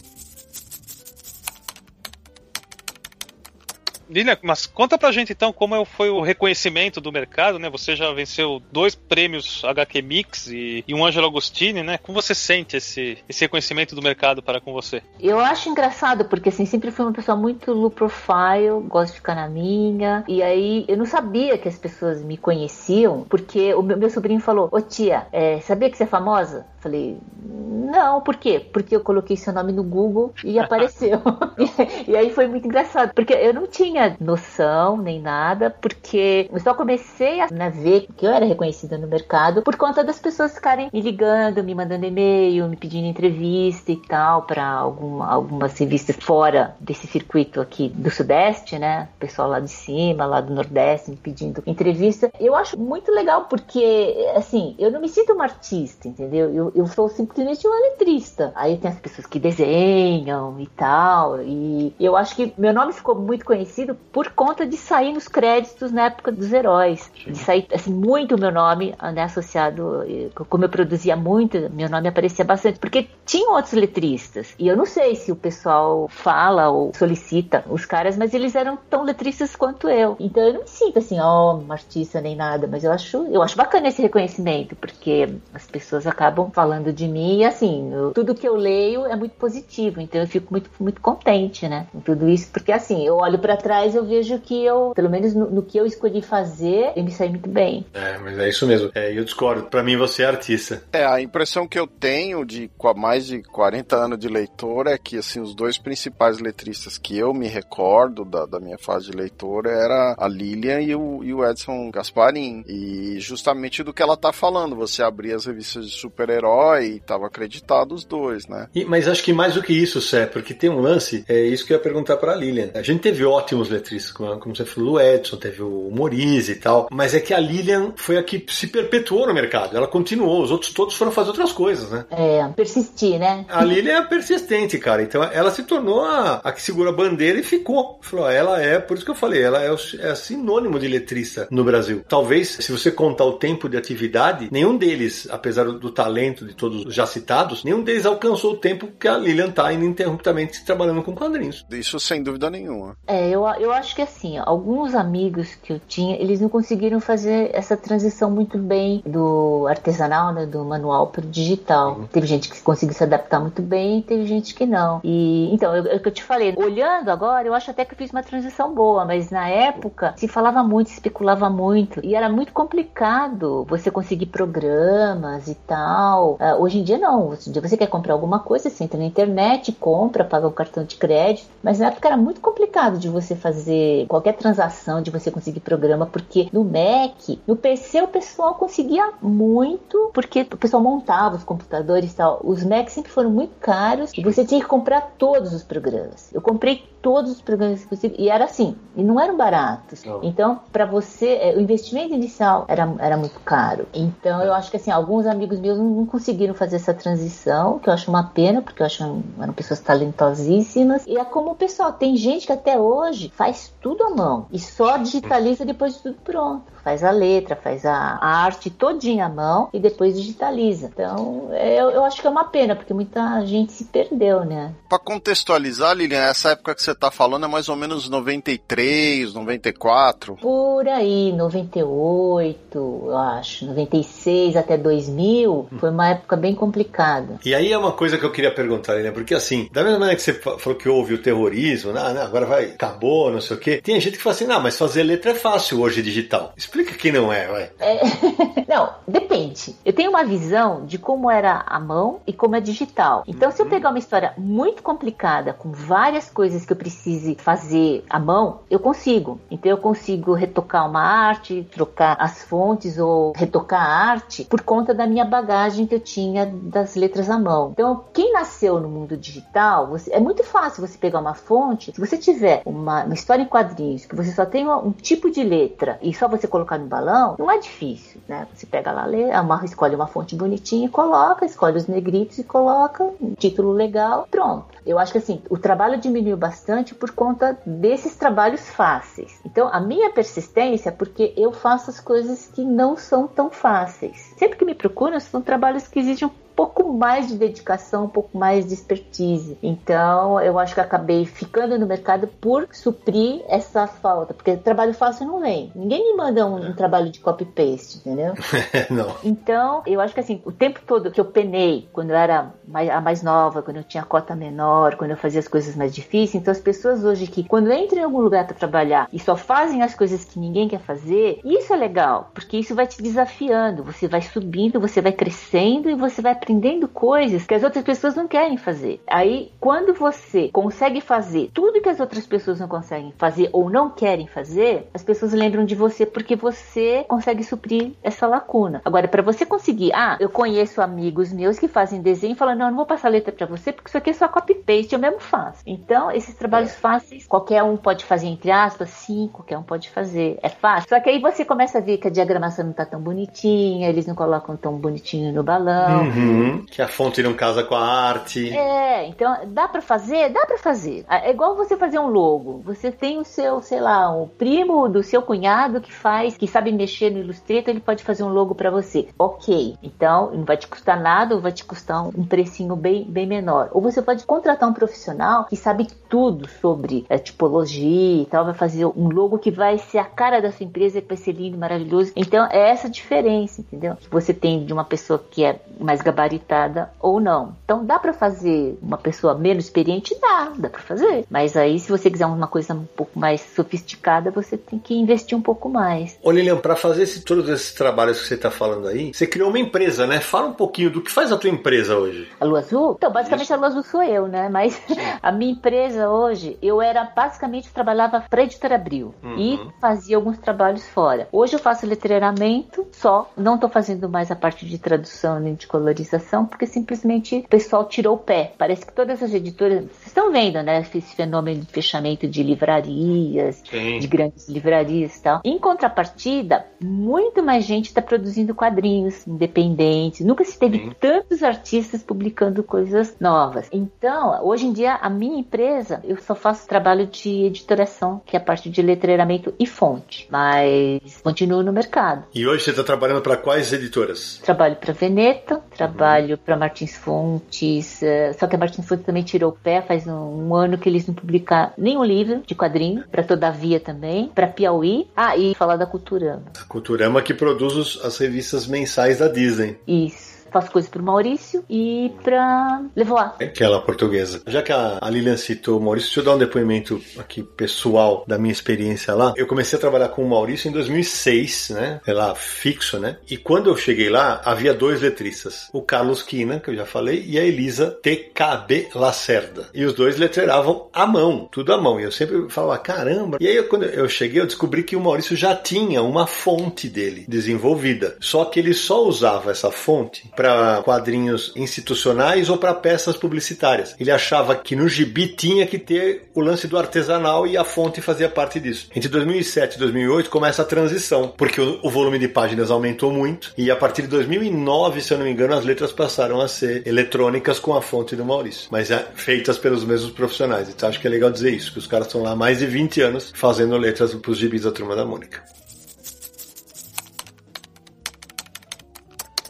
Lilian, mas conta pra gente então como foi o reconhecimento do mercado, né? Você já venceu dois prêmios HQ Mix e, e um Angelo Agostini, né? Como você sente esse, esse reconhecimento do mercado para com você? Eu acho engraçado, porque assim, sempre fui uma pessoa muito low profile, gosto de ficar na minha, e aí eu não sabia que as pessoas me conheciam, porque o meu, meu sobrinho falou, ô tia, é, sabia que você é famosa? Falei, não, por quê? Porque eu coloquei seu nome no Google e apareceu. e, e, aí foi muito engraçado, porque eu não tinha noção nem nada, porque eu só comecei a né, ver que eu era reconhecida no mercado por conta das pessoas ficarem me ligando, me mandando e-mail, me pedindo entrevista e tal, para alguma, algumas revistas fora desse circuito aqui do Sudeste, né? O pessoal lá de cima, lá do Nordeste, me pedindo entrevista. Eu acho muito legal, porque, assim, eu não me sinto uma artista, entendeu? Eu, eu, sou simplesmente uma letrista. Aí tem as pessoas que desenham e tal. E eu acho que meu nome ficou muito conhecido por conta de sair nos créditos na época dos heróis. Sim. De sair, assim, muito meu nome né, associado. Como eu produzia muito, meu nome aparecia bastante. Porque tinham outros letristas. E eu não sei se o pessoal fala ou solicita os caras, mas eles eram tão letristas quanto eu. Então eu não me sinto assim, ó, oh, uma artista nem nada. Mas eu acho, eu acho bacana esse reconhecimento, porque as pessoas acabam falando de mim e assim, eu, tudo que eu leio é muito positivo, então eu fico muito, muito contente, né? Com tudo isso, porque assim, eu olho para trás eu vejo que eu, pelo menos no, no, que eu escolhi fazer, eu me saí muito bem. É, mas é isso mesmo. É, eu discordo. Para mim você é artista. É, a impressão que eu tenho de mais de 40 anos de leitor é que assim, os dois principais letristas que eu me recordo da, da minha fase de leitor era a Lilian e o, e o Edson Gasparin. E justamente do que ela tá falando, você abrir as revistas de super-herói e tava acreditado os dois, né? E, mas acho que mais do que isso, Sé, porque tem um lance, é isso que eu ia perguntar pra Lilian. A gente teve ótimos letristas, como, como você falou, o Edson, teve o Moriz e tal, mas é que a Lilian foi a que se perpetuou no mercado, ela continuou, os outros todos foram fazer outras coisas, né? É, persistir, né? A Lilian é persistente, cara, então ela se tornou a, a que segura a bandeira e ficou. Falou, ela é, por isso que eu falei, ela é, o, é sinônimo de letrista no Brasil. Talvez, se você contar o tempo de atividade, nenhum deles, apesar do talento de todos já citados, nenhum deles alcançou o tempo que a Lilian tá ininterruptamente trabalhando com quadrinhos. Isso sem dúvida nenhuma. É, eu, eu acho que assim, alguns amigos que eu tinha, eles não conseguiram fazer essa transição muito bem do artesanal, né, do manual para o digital. Uhum. Teve gente que conseguiu se adaptar muito bem, teve gente que não. E então, é o que eu te falei, olhando agora, eu acho até que eu fiz uma transição boa, mas na época se falava muito, se especulava muito e era muito complicado você conseguir programas e tal. Uh, hoje em dia não, hoje em dia você quer comprar alguma coisa, você entra na internet, compra, paga o cartão de crédito, mas na época era muito complicado de você fazer qualquer transação, de você conseguir programa, porque no Mac, no PC o pessoal conseguia muito, porque o pessoal montava os computadores e tal. Os Macs sempre foram muito caros e você tinha que comprar todos os programas. Eu comprei todos os programas possíveis e era assim, e não eram baratos. Não. Então, para você, é, o investimento inicial era, era muito caro. Então, eu acho que assim, alguns amigos meus não conseguiram fazer essa transição, que eu acho uma pena, porque eu acho que eram pessoas talentosíssimas. E é como o pessoal, tem gente que até hoje faz tudo à mão e só digitaliza depois de tudo pronto faz a letra, faz a, a arte todinha à mão e depois digitaliza. Então, eu, eu acho que é uma pena, porque muita gente se perdeu, né? Para contextualizar, Lilian, essa época que você tá falando é mais ou menos 93, 94? Por aí, 98, eu acho, 96 até 2000, foi uma época bem complicada. E aí é uma coisa que eu queria perguntar, Lilian, porque assim, da mesma maneira que você falou que houve o terrorismo, né, agora vai, acabou, não sei o quê, tem gente que fala assim, não, mas fazer letra é fácil hoje digital. Explica que não é, vai. É... não, depende. Eu tenho uma visão de como era a mão e como é digital. Então, uhum. se eu uhum. pegar uma história muito complicada, com várias coisas que eu precise fazer à mão, eu consigo. Então, eu consigo retocar uma arte, trocar as fontes ou retocar a arte por conta da minha bagagem que eu tinha das letras à mão. Então, quem nasceu no mundo digital, você... é muito fácil você pegar uma fonte. Se você tiver uma, uma história em quadrinhos, que você só tem um tipo de letra e só você colocar no balão, não é difícil, né? Você pega lá, lê, amarra, escolhe uma fonte bonitinha e coloca, escolhe os negritos e coloca um título legal, pronto. Eu acho que assim, o trabalho diminuiu bastante por conta desses trabalhos fáceis. Então, a minha persistência é porque eu faço as coisas que não são tão fáceis. Sempre que me procuram, são trabalhos que exigem um pouco mais de dedicação, um pouco mais de expertise. Então, eu acho que acabei ficando no mercado por suprir essa falta, porque trabalho fácil não vem. Ninguém me manda um, um trabalho de copy-paste, entendeu? não. Então, eu acho que assim, o tempo todo que eu penei, quando eu era mais, a mais nova, quando eu tinha cota menor, quando eu fazia as coisas mais difíceis, então as pessoas hoje que, quando entram em algum lugar para trabalhar e só fazem as coisas que ninguém quer fazer, isso é legal, porque isso vai te desafiando, você vai subindo, você vai crescendo e você vai aprendendo coisas que as outras pessoas não querem fazer. Aí, quando você consegue fazer tudo que as outras pessoas não conseguem fazer ou não querem fazer, as pessoas lembram de você porque você consegue suprir essa lacuna. Agora, para você conseguir, ah, eu conheço amigos meus que fazem desenho e falam, não, eu não vou passar letra para você porque isso aqui é só copy-paste, eu mesmo faço. Então, esses trabalhos fáceis, qualquer um pode fazer, entre aspas, sim, qualquer um pode fazer. É fácil. Só que aí você começa a ver que a diagramação não tá tão bonitinha, eles não colocam tão bonitinho no balão. Uhum que a fonte não casa com a arte. É, então dá para fazer? Dá para fazer. É igual você fazer um logo. Você tem o seu, sei lá, o primo do seu cunhado que faz, que sabe mexer no Illustrator, ele pode fazer um logo para você. Ok. Então, não vai te custar nada ou vai te custar um precinho bem, bem menor. Ou você pode contratar um profissional que sabe tudo sobre é, tipologia e tal, vai fazer um logo que vai ser a cara da sua empresa, que vai ser lindo, maravilhoso. Então, é essa a diferença, entendeu? Você tem de uma pessoa que é mais gabaritada ou não. Então dá para fazer uma pessoa menos experiente? Dá, dá para fazer. Mas aí se você quiser uma coisa um pouco mais sofisticada, você tem que investir um pouco mais. Ô Lilian, para fazer esse, todos esses trabalhos que você está falando aí, você criou uma empresa, né? Fala um pouquinho do que faz a tua empresa hoje. A Lua Azul? Então, basicamente Isso. a Lua Azul sou eu, né? Mas a minha empresa hoje, eu era basicamente trabalhava para a editora Abril uhum. e fazia alguns trabalhos fora. Hoje eu faço letreiramento só, não estou fazendo mais a parte de tradução nem de colorização porque simplesmente o pessoal tirou o pé. Parece que todas as editoras, vocês estão vendo, né, esse fenômeno de fechamento de livrarias, Sim. de grandes livrarias e tal. Em contrapartida, muito mais gente está produzindo quadrinhos independentes. Nunca se teve Sim. tantos artistas publicando coisas novas. Então, hoje em dia, a minha empresa, eu só faço trabalho de editoração, que é a parte de letreiramento e fonte. Mas continuo no mercado. E hoje você está trabalhando para quais editoras? Trabalho para Veneta, trabalho para Martins Fontes, eh, só que a Martins Fontes também tirou o pé, faz um, um ano que eles não publicaram nenhum livro de quadrinho, para Todavia também, para Piauí, ah, e falar da Culturama. A Culturama que produz os- as revistas mensais da Disney. Isso. Faço coisas pro Maurício e pra Levoar. Aquela portuguesa. Já que a Lilian citou o Maurício, deixa eu dar um depoimento aqui pessoal da minha experiência lá. Eu comecei a trabalhar com o Maurício em 2006, né? É lá fixo, né? E quando eu cheguei lá, havia dois letristas. O Carlos Quina, que eu já falei, e a Elisa TKB Lacerda. E os dois letreiravam à mão, tudo à mão. E eu sempre falava, caramba. E aí, quando eu cheguei, eu descobri que o Maurício já tinha uma fonte dele desenvolvida. Só que ele só usava essa fonte para quadrinhos institucionais ou para peças publicitárias. Ele achava que no gibi tinha que ter o lance do artesanal e a fonte fazia parte disso. Entre 2007 e 2008 começa a transição, porque o, volume de páginas aumentou muito e a partir de 2009, se eu não me engano, as letras passaram a ser eletrônicas com a fonte do Maurício, mas é, feitas pelos mesmos profissionais. Então acho que é legal dizer isso, que os caras estão lá há mais de 20 anos fazendo letras para os gibis da Turma da Mônica.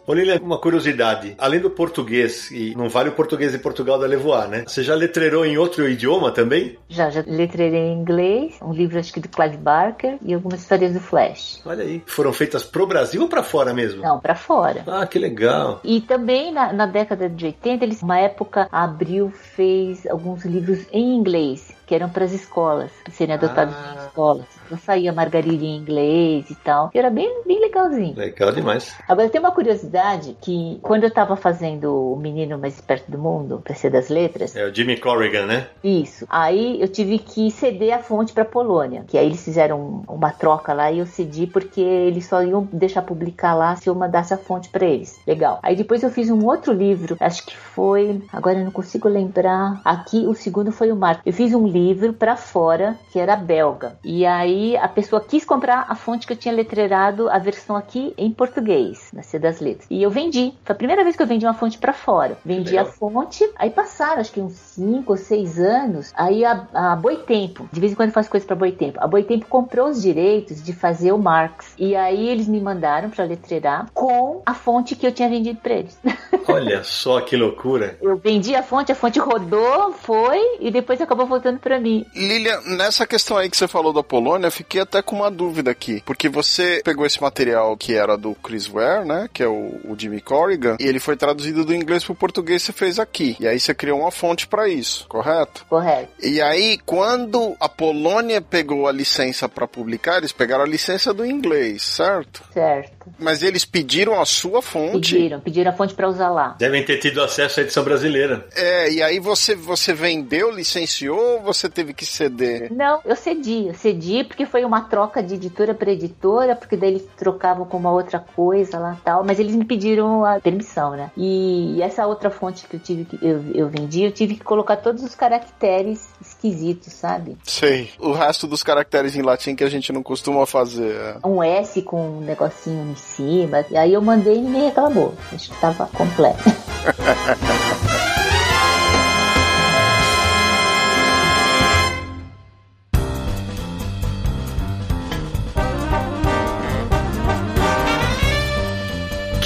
Ô Lilian, uma curiosidade. Além do português, e não vale o português de Portugal da Levoar, né? Você já letreirou em outro idioma também? Já, já letrei em inglês, um livro acho que do Clive Barker e algumas histórias do Flash. Olha aí. Foram feitas pro Brasil ou pra fora mesmo? Não, pra fora. Ah, que legal. E também na, na década de 80, eles, uma época, a Abril fez alguns livros em inglês, que eram para as escolas, para serem adotados Ah. em escolas. Então saía Margarida em inglês e tal. E era bem, bem legalzinho. Legal demais. Agora tem uma curiosidade que quando eu tava fazendo o Menino Mais Esperto do Mundo, para ser das letras, É o Jimmy Corrigan, né? isso. Aí eu tive que ceder a fonte para Polônia, que aí eles fizeram uma troca lá e eu cedi porque eles só iam deixar publicar lá se eu mandasse a fonte para eles. Legal. Aí depois eu fiz um outro livro, acho que foi, agora eu não consigo lembrar. Aqui o segundo foi o Marco. Eu fiz um livro para fora que era belga. E aí a pessoa quis comprar a fonte que eu tinha letreirado a versão aqui em português, na C das Letras. E eu vendi. Foi a primeira vez que eu vendi uma fonte para fora. Vendi a fonte, aí passaram acho que uns 5 ou 6 anos, aí a, a Boitempo, de vez em quando eu faço coisa para Boitempo, a Boitempo comprou os direitos de fazer o Marx. E aí eles me mandaram para letreirar com a fonte que eu tinha vendido para eles. Olha só que loucura. Eu vendi a fonte, a fonte rodou, foi, e depois acabou voltando para mim. Lilian, nessa questão aí que você falou da Polônia, eu fiquei até com uma dúvida aqui. Porque você pegou esse material que era do Chris Ware, né? Que é o, o Jimmy Corrigan, e ele foi traduzido do inglês pro português você fez aqui. E aí você criou uma fonte pra isso, correto? Correto. E aí, quando a Polônia pegou a licença pra publicar, eles pegaram a licença do inglês, certo? Certo. Mas eles pediram a sua fonte. Pediram, pediram a fonte para usar lá. Devem ter tido acesso à edição brasileira. É, e aí você, você vendeu, licenciou ou você teve que ceder? Não, eu cedi, eu cedi porque foi uma troca de editora para editora, porque daí eles trocavam com uma outra coisa lá tal, mas eles me pediram a permissão, né? E essa outra fonte que eu tive que eu, eu vendi, eu tive que colocar todos os caracteres esquisitos, sabe? Sei. O resto dos caracteres em latim que a gente não costuma fazer. é. Um S com um negocinho em cima. E aí eu mandei e ninguém reclamou. Acho que tava completo.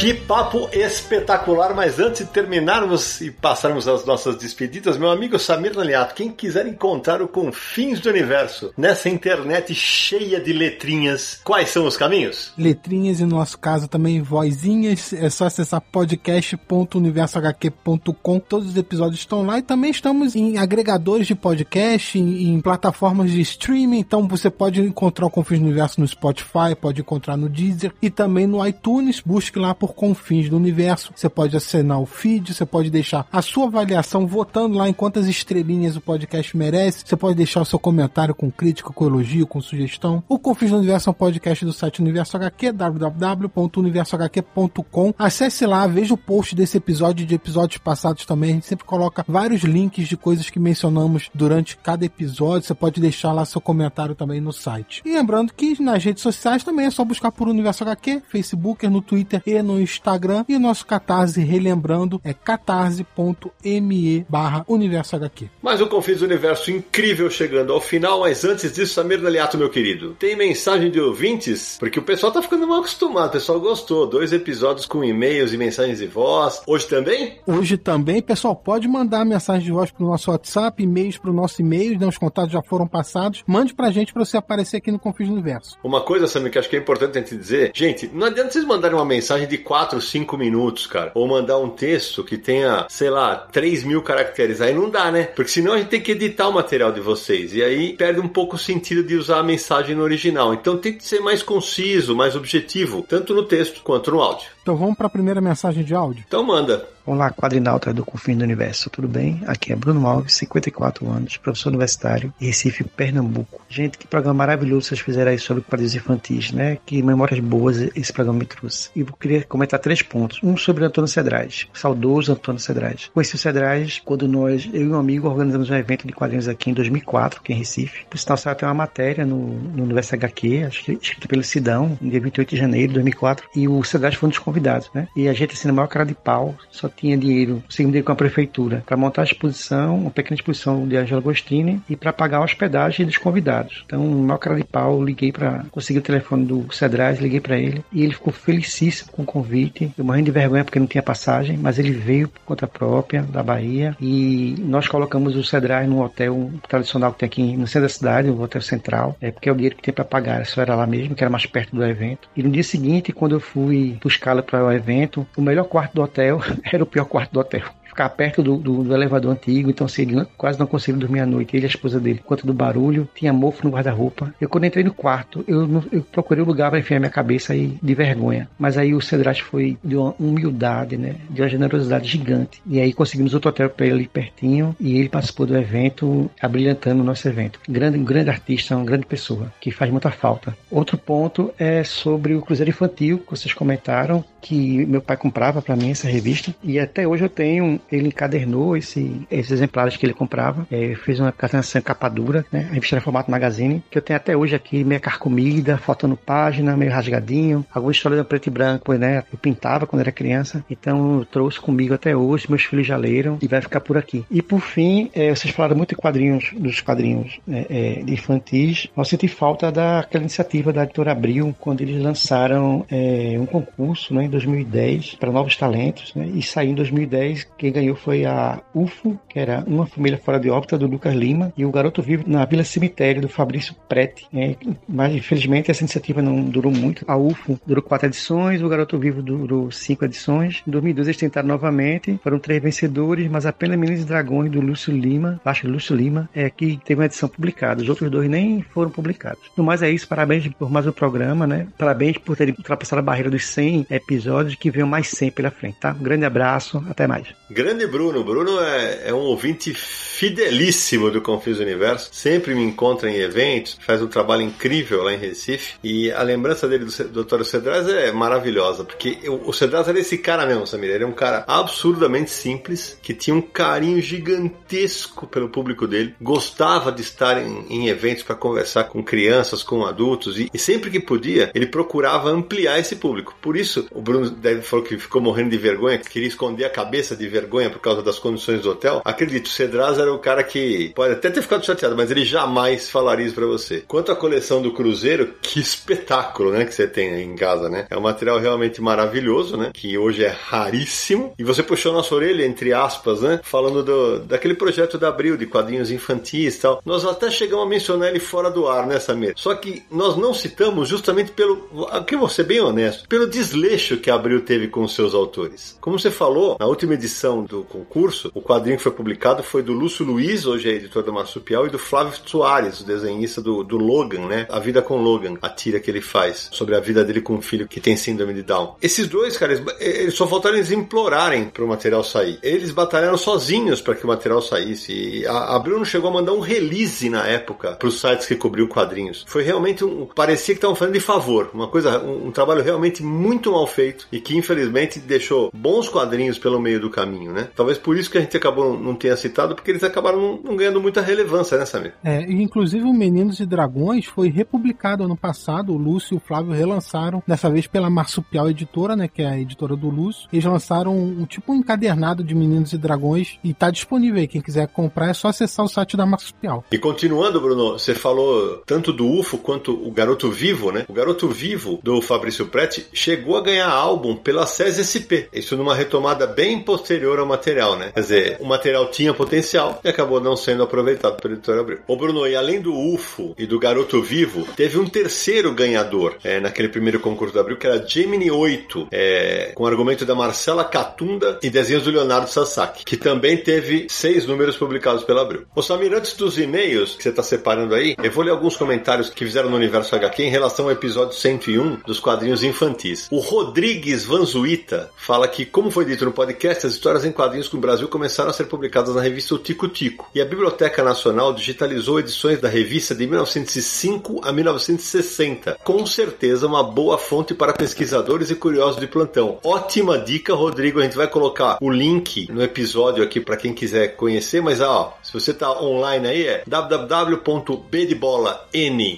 Que papo espetacular, mas antes de terminarmos e passarmos as nossas despedidas, meu amigo Samir Naliato, quem quiser encontrar o Confins do Universo nessa internet cheia de letrinhas, quais são os caminhos? letrinhas e no nosso caso também vozinhas. É só acessar podcast.universohq.com. Todos os episódios estão lá e também estamos em agregadores de podcast, em, em plataformas de streaming. Então você pode encontrar o Confins do Universo no Spotify, pode encontrar no Deezer e também no iTunes. Busque lá por Confins do Universo. Você pode assinar o feed, você pode deixar a sua avaliação votando lá em quantas estrelinhas o podcast merece. Você pode deixar o seu comentário com crítica, com elogio, com sugestão. O Confins do Universo é um podcast do site Universo HQ, www.universohq.com. Acesse lá, veja o post desse episódio e de episódios passados também. A gente sempre coloca vários links de coisas que mencionamos durante cada episódio. Você pode deixar lá seu comentário também no site. E lembrando que nas redes sociais também é só buscar por Universo HQ, Facebook, no Twitter e no Instagram. E o nosso Catarse, relembrando, é catarse.me barra Universo HQ. Mais um Confins do Universo incrível chegando ao final, mas antes disso, Samir Daliato, meu querido, tem mensagem de ouvintes? Porque o pessoal tá ficando mal acostumado, o pessoal gostou. Dois episódios com e-mails e mensagens de voz. Hoje também? Hoje também, pessoal, pode mandar mensagem de voz pro nosso WhatsApp, e-mails pro nosso e-mail, né, os contatos já foram passados. Mande pra gente pra você aparecer aqui no Confins do Universo. Uma coisa, Samir, que acho que é importante a gente dizer, gente, não adianta vocês mandarem uma mensagem de 4, 5 minutos, cara, ou mandar um texto que tenha, sei lá, 3 mil caracteres. Aí não dá, né? Porque senão a gente tem que editar o material de vocês. E aí perde um pouco o sentido de usar a mensagem no original. Então tem que ser mais conciso, mais objetivo, tanto no texto quanto no áudio. Então vamos para a primeira mensagem de áudio? Então manda. Olá, quadrinauta do Confim do Universo, tudo bem? Aqui é Bruno Alves, 54 anos, professor universitário, Recife, Pernambuco. Gente, que programa maravilhoso vocês fizeram aí sobre quadrinhos infantis, né? Que memórias boas esse programa me trouxe. E eu queria comentar três pontos. Um sobre Antônio Cedrais, saudoso Antônio Cedrais. Conheci o Cedrais quando nós, eu e um amigo, organizamos um evento de quadrinhos aqui em 2004, aqui em Recife. Por sinal, saiu até uma matéria no, no Universo HQ, acho que escrita pelo Sidão, no dia 28 de janeiro de 2004, e o Cedrais foi um dos convidados, né? E a gente, assim, na maior cara de pau, só tinha dinheiro, segundo ele com a prefeitura, para montar a exposição, uma pequena exposição de Angelo Agostini e para pagar a hospedagem dos convidados. Então, na maior cara de pau, liguei para conseguir o telefone do Cedrais, liguei para ele e ele ficou felicíssimo com o convite. Eu morrendo de vergonha porque não tinha passagem, mas ele veio por conta própria da Bahia e nós colocamos o Cedrais num hotel tradicional que tem aqui no centro da cidade, o Hotel Central, é porque é o dinheiro que tem para pagar, só era lá mesmo, que era mais perto do evento. E no dia seguinte, quando eu fui buscá-lo para o evento, o melhor quarto do hotel era o pior quarto do hotel ficar perto do, do, do, elevador antigo, então assim, ele quase não conseguia dormir à noite, ele e a esposa dele, por conta do barulho, tinha mofo no guarda-roupa. Eu quando entrei no quarto, eu, eu procurei um lugar para enfiar minha cabeça aí de vergonha, mas aí o Cedrat foi de uma humildade, né, de uma generosidade gigante, e aí conseguimos outro hotel para ele ali pertinho, e ele participou do evento, abrilhantando o nosso evento. Grande, um grande artista, uma grande pessoa, que faz muita falta. Outro ponto é sobre o Cruzeiro Infantil, que vocês comentaram, que meu pai comprava para mim essa revista, e até hoje eu tenho ele encadernou esse, esses exemplares que ele comprava, é, fez uma cadernação capa dura, né? A revista era formato magazine, que eu tenho até hoje aqui, meio carcomida, faltando página, meio rasgadinho, alguma história de preto e branco, né? Eu pintava quando era criança, então eu trouxe comigo até hoje, meus filhos já leram e vai ficar por aqui. E por fim, é, vocês falaram muito de quadrinhos, dos quadrinhos é, de infantis, eu senti falta daquela iniciativa da editora Abril, quando eles lançaram é, um concurso né, em 2010 para novos talentos, né? E saiu em 2010, quem ganhou foi a UFO, que era Uma Família Fora de Órbita, do Lucas Lima, e o Garoto Vivo na Vila Cemitério, do Fabrício Prete. É, mas, infelizmente, essa iniciativa não durou muito. A UFO durou quatro edições, o Garoto Vivo durou cinco edições. Em 2012 eles tentaram novamente, foram três vencedores, mas apenas Meninos e Dragões, do Lúcio Lima, acho que Lúcio Lima, é que teve uma edição publicada. Os outros dois nem foram publicados. No mais é isso, parabéns por mais um programa, né? Parabéns por terem ultrapassado a barreira dos 100 episódios, que venham mais 100 pela frente, tá? Um grande abraço, até mais. Grande Bruno. Bruno é, é um ouvinte fidelíssimo do Confis Universo. Sempre me encontra em eventos, faz um trabalho incrível lá em Recife. E a lembrança dele do Dr. Cedraz é maravilhosa, porque o Cedraz era esse cara mesmo, Samir. Ele era um cara absurdamente simples, que tinha um carinho gigantesco pelo público dele, gostava de estar em, em eventos para conversar com crianças, com adultos, e, e, sempre que podia, ele procurava ampliar esse público. Por isso, o Bruno deve falou que ficou morrendo de vergonha, que queria esconder a cabeça de vergonha por causa das condições do hotel. Acredito, o Cedraz era o cara que pode até ter ficado chateado, mas ele jamais falaria isso pra você. Quanto à coleção do Cruzeiro, que espetáculo, né, que você tem em casa, né? É um material realmente maravilhoso, né? Que hoje é raríssimo. E você puxou nossa orelha, entre aspas, né? Falando do, daquele projeto da Abril, de quadrinhos infantis e tal. Nós até chegamos a mencionar ele fora do ar, né, Samir? Só que nós não citamos justamente pelo. Aqui vou ser bem honesto, pelo desleixo que a Abril teve com seus autores. Como você falou, na última edição do concurso, o quadrinho que foi publicado foi do Lúcio Luiz, hoje é editor da Marsupial, e do Flávio Soares, o desenhista do, do Logan, né? A Vida com Logan, a tira que ele faz sobre a vida dele com um filho que tem síndrome de Down. Esses dois, cara, eles, eles só faltaram eles implorarem para o material sair. Eles batalharam sozinhos para que o material saísse. E a, a Bruno chegou a mandar um release na época para os sites que cobriu quadrinhos. Foi realmente um. Parecia que estavam fazendo de favor. Uma coisa, um, um trabalho realmente muito mal feito e que infelizmente deixou bons quadrinhos pelo meio do caminho, né? Talvez por isso que a gente acabou não tenha citado, porque eles acabaram não, não ganhando muita relevância, né, Samir? É, e inclusive o Meninos e Dragões foi republicado ano passado, o Lúcio e o Flávio relançaram, dessa vez pela Marsupial Editora, né, que é a editora do Lúcio. Eles lançaram um, tipo um encadernado de Meninos e Dragões e tá disponível aí, quem quiser comprar é só acessar o site da Marsupial. E continuando, Bruno, você falou tanto do UFO quanto o Garoto Vivo, né? O Garoto Vivo do Fabrício Preti chegou a ganhar álbum pela SES SP. Isso numa retomada bem posterior ao material, né? Quer dizer, o material tinha potencial e acabou não sendo aproveitado pelo editor Abril. Ô Bruno, e além do UFO e do Garoto Vivo, teve um terceiro ganhador é, naquele primeiro concurso do Abril, que era Gemini 8, é, com argumento da Marcela Catunda e desenhos do Leonardo Sasaki, que também teve seis números publicados pela Abril. Ô Samir, antes dos e-mails que você está separando aí, eu vou ler alguns comentários que fizeram no Universo HQ em relação ao episódio 101 dos quadrinhos infantis. O Rodrigues Vanzuita fala que, como foi dito no podcast, as histórias em quadrinhos com o Brasil começaram a ser publicadas na revista O Tico Tico, e a Biblioteca Nacional digitalizou edições da revista de 1905 a 1960. Com certeza uma boa fonte para pesquisadores e curiosos de plantão. Ótima dica, Rodrigo. A gente vai colocar o link no episódio aqui para quem quiser conhecer, mas ó, se você está online aí é www.b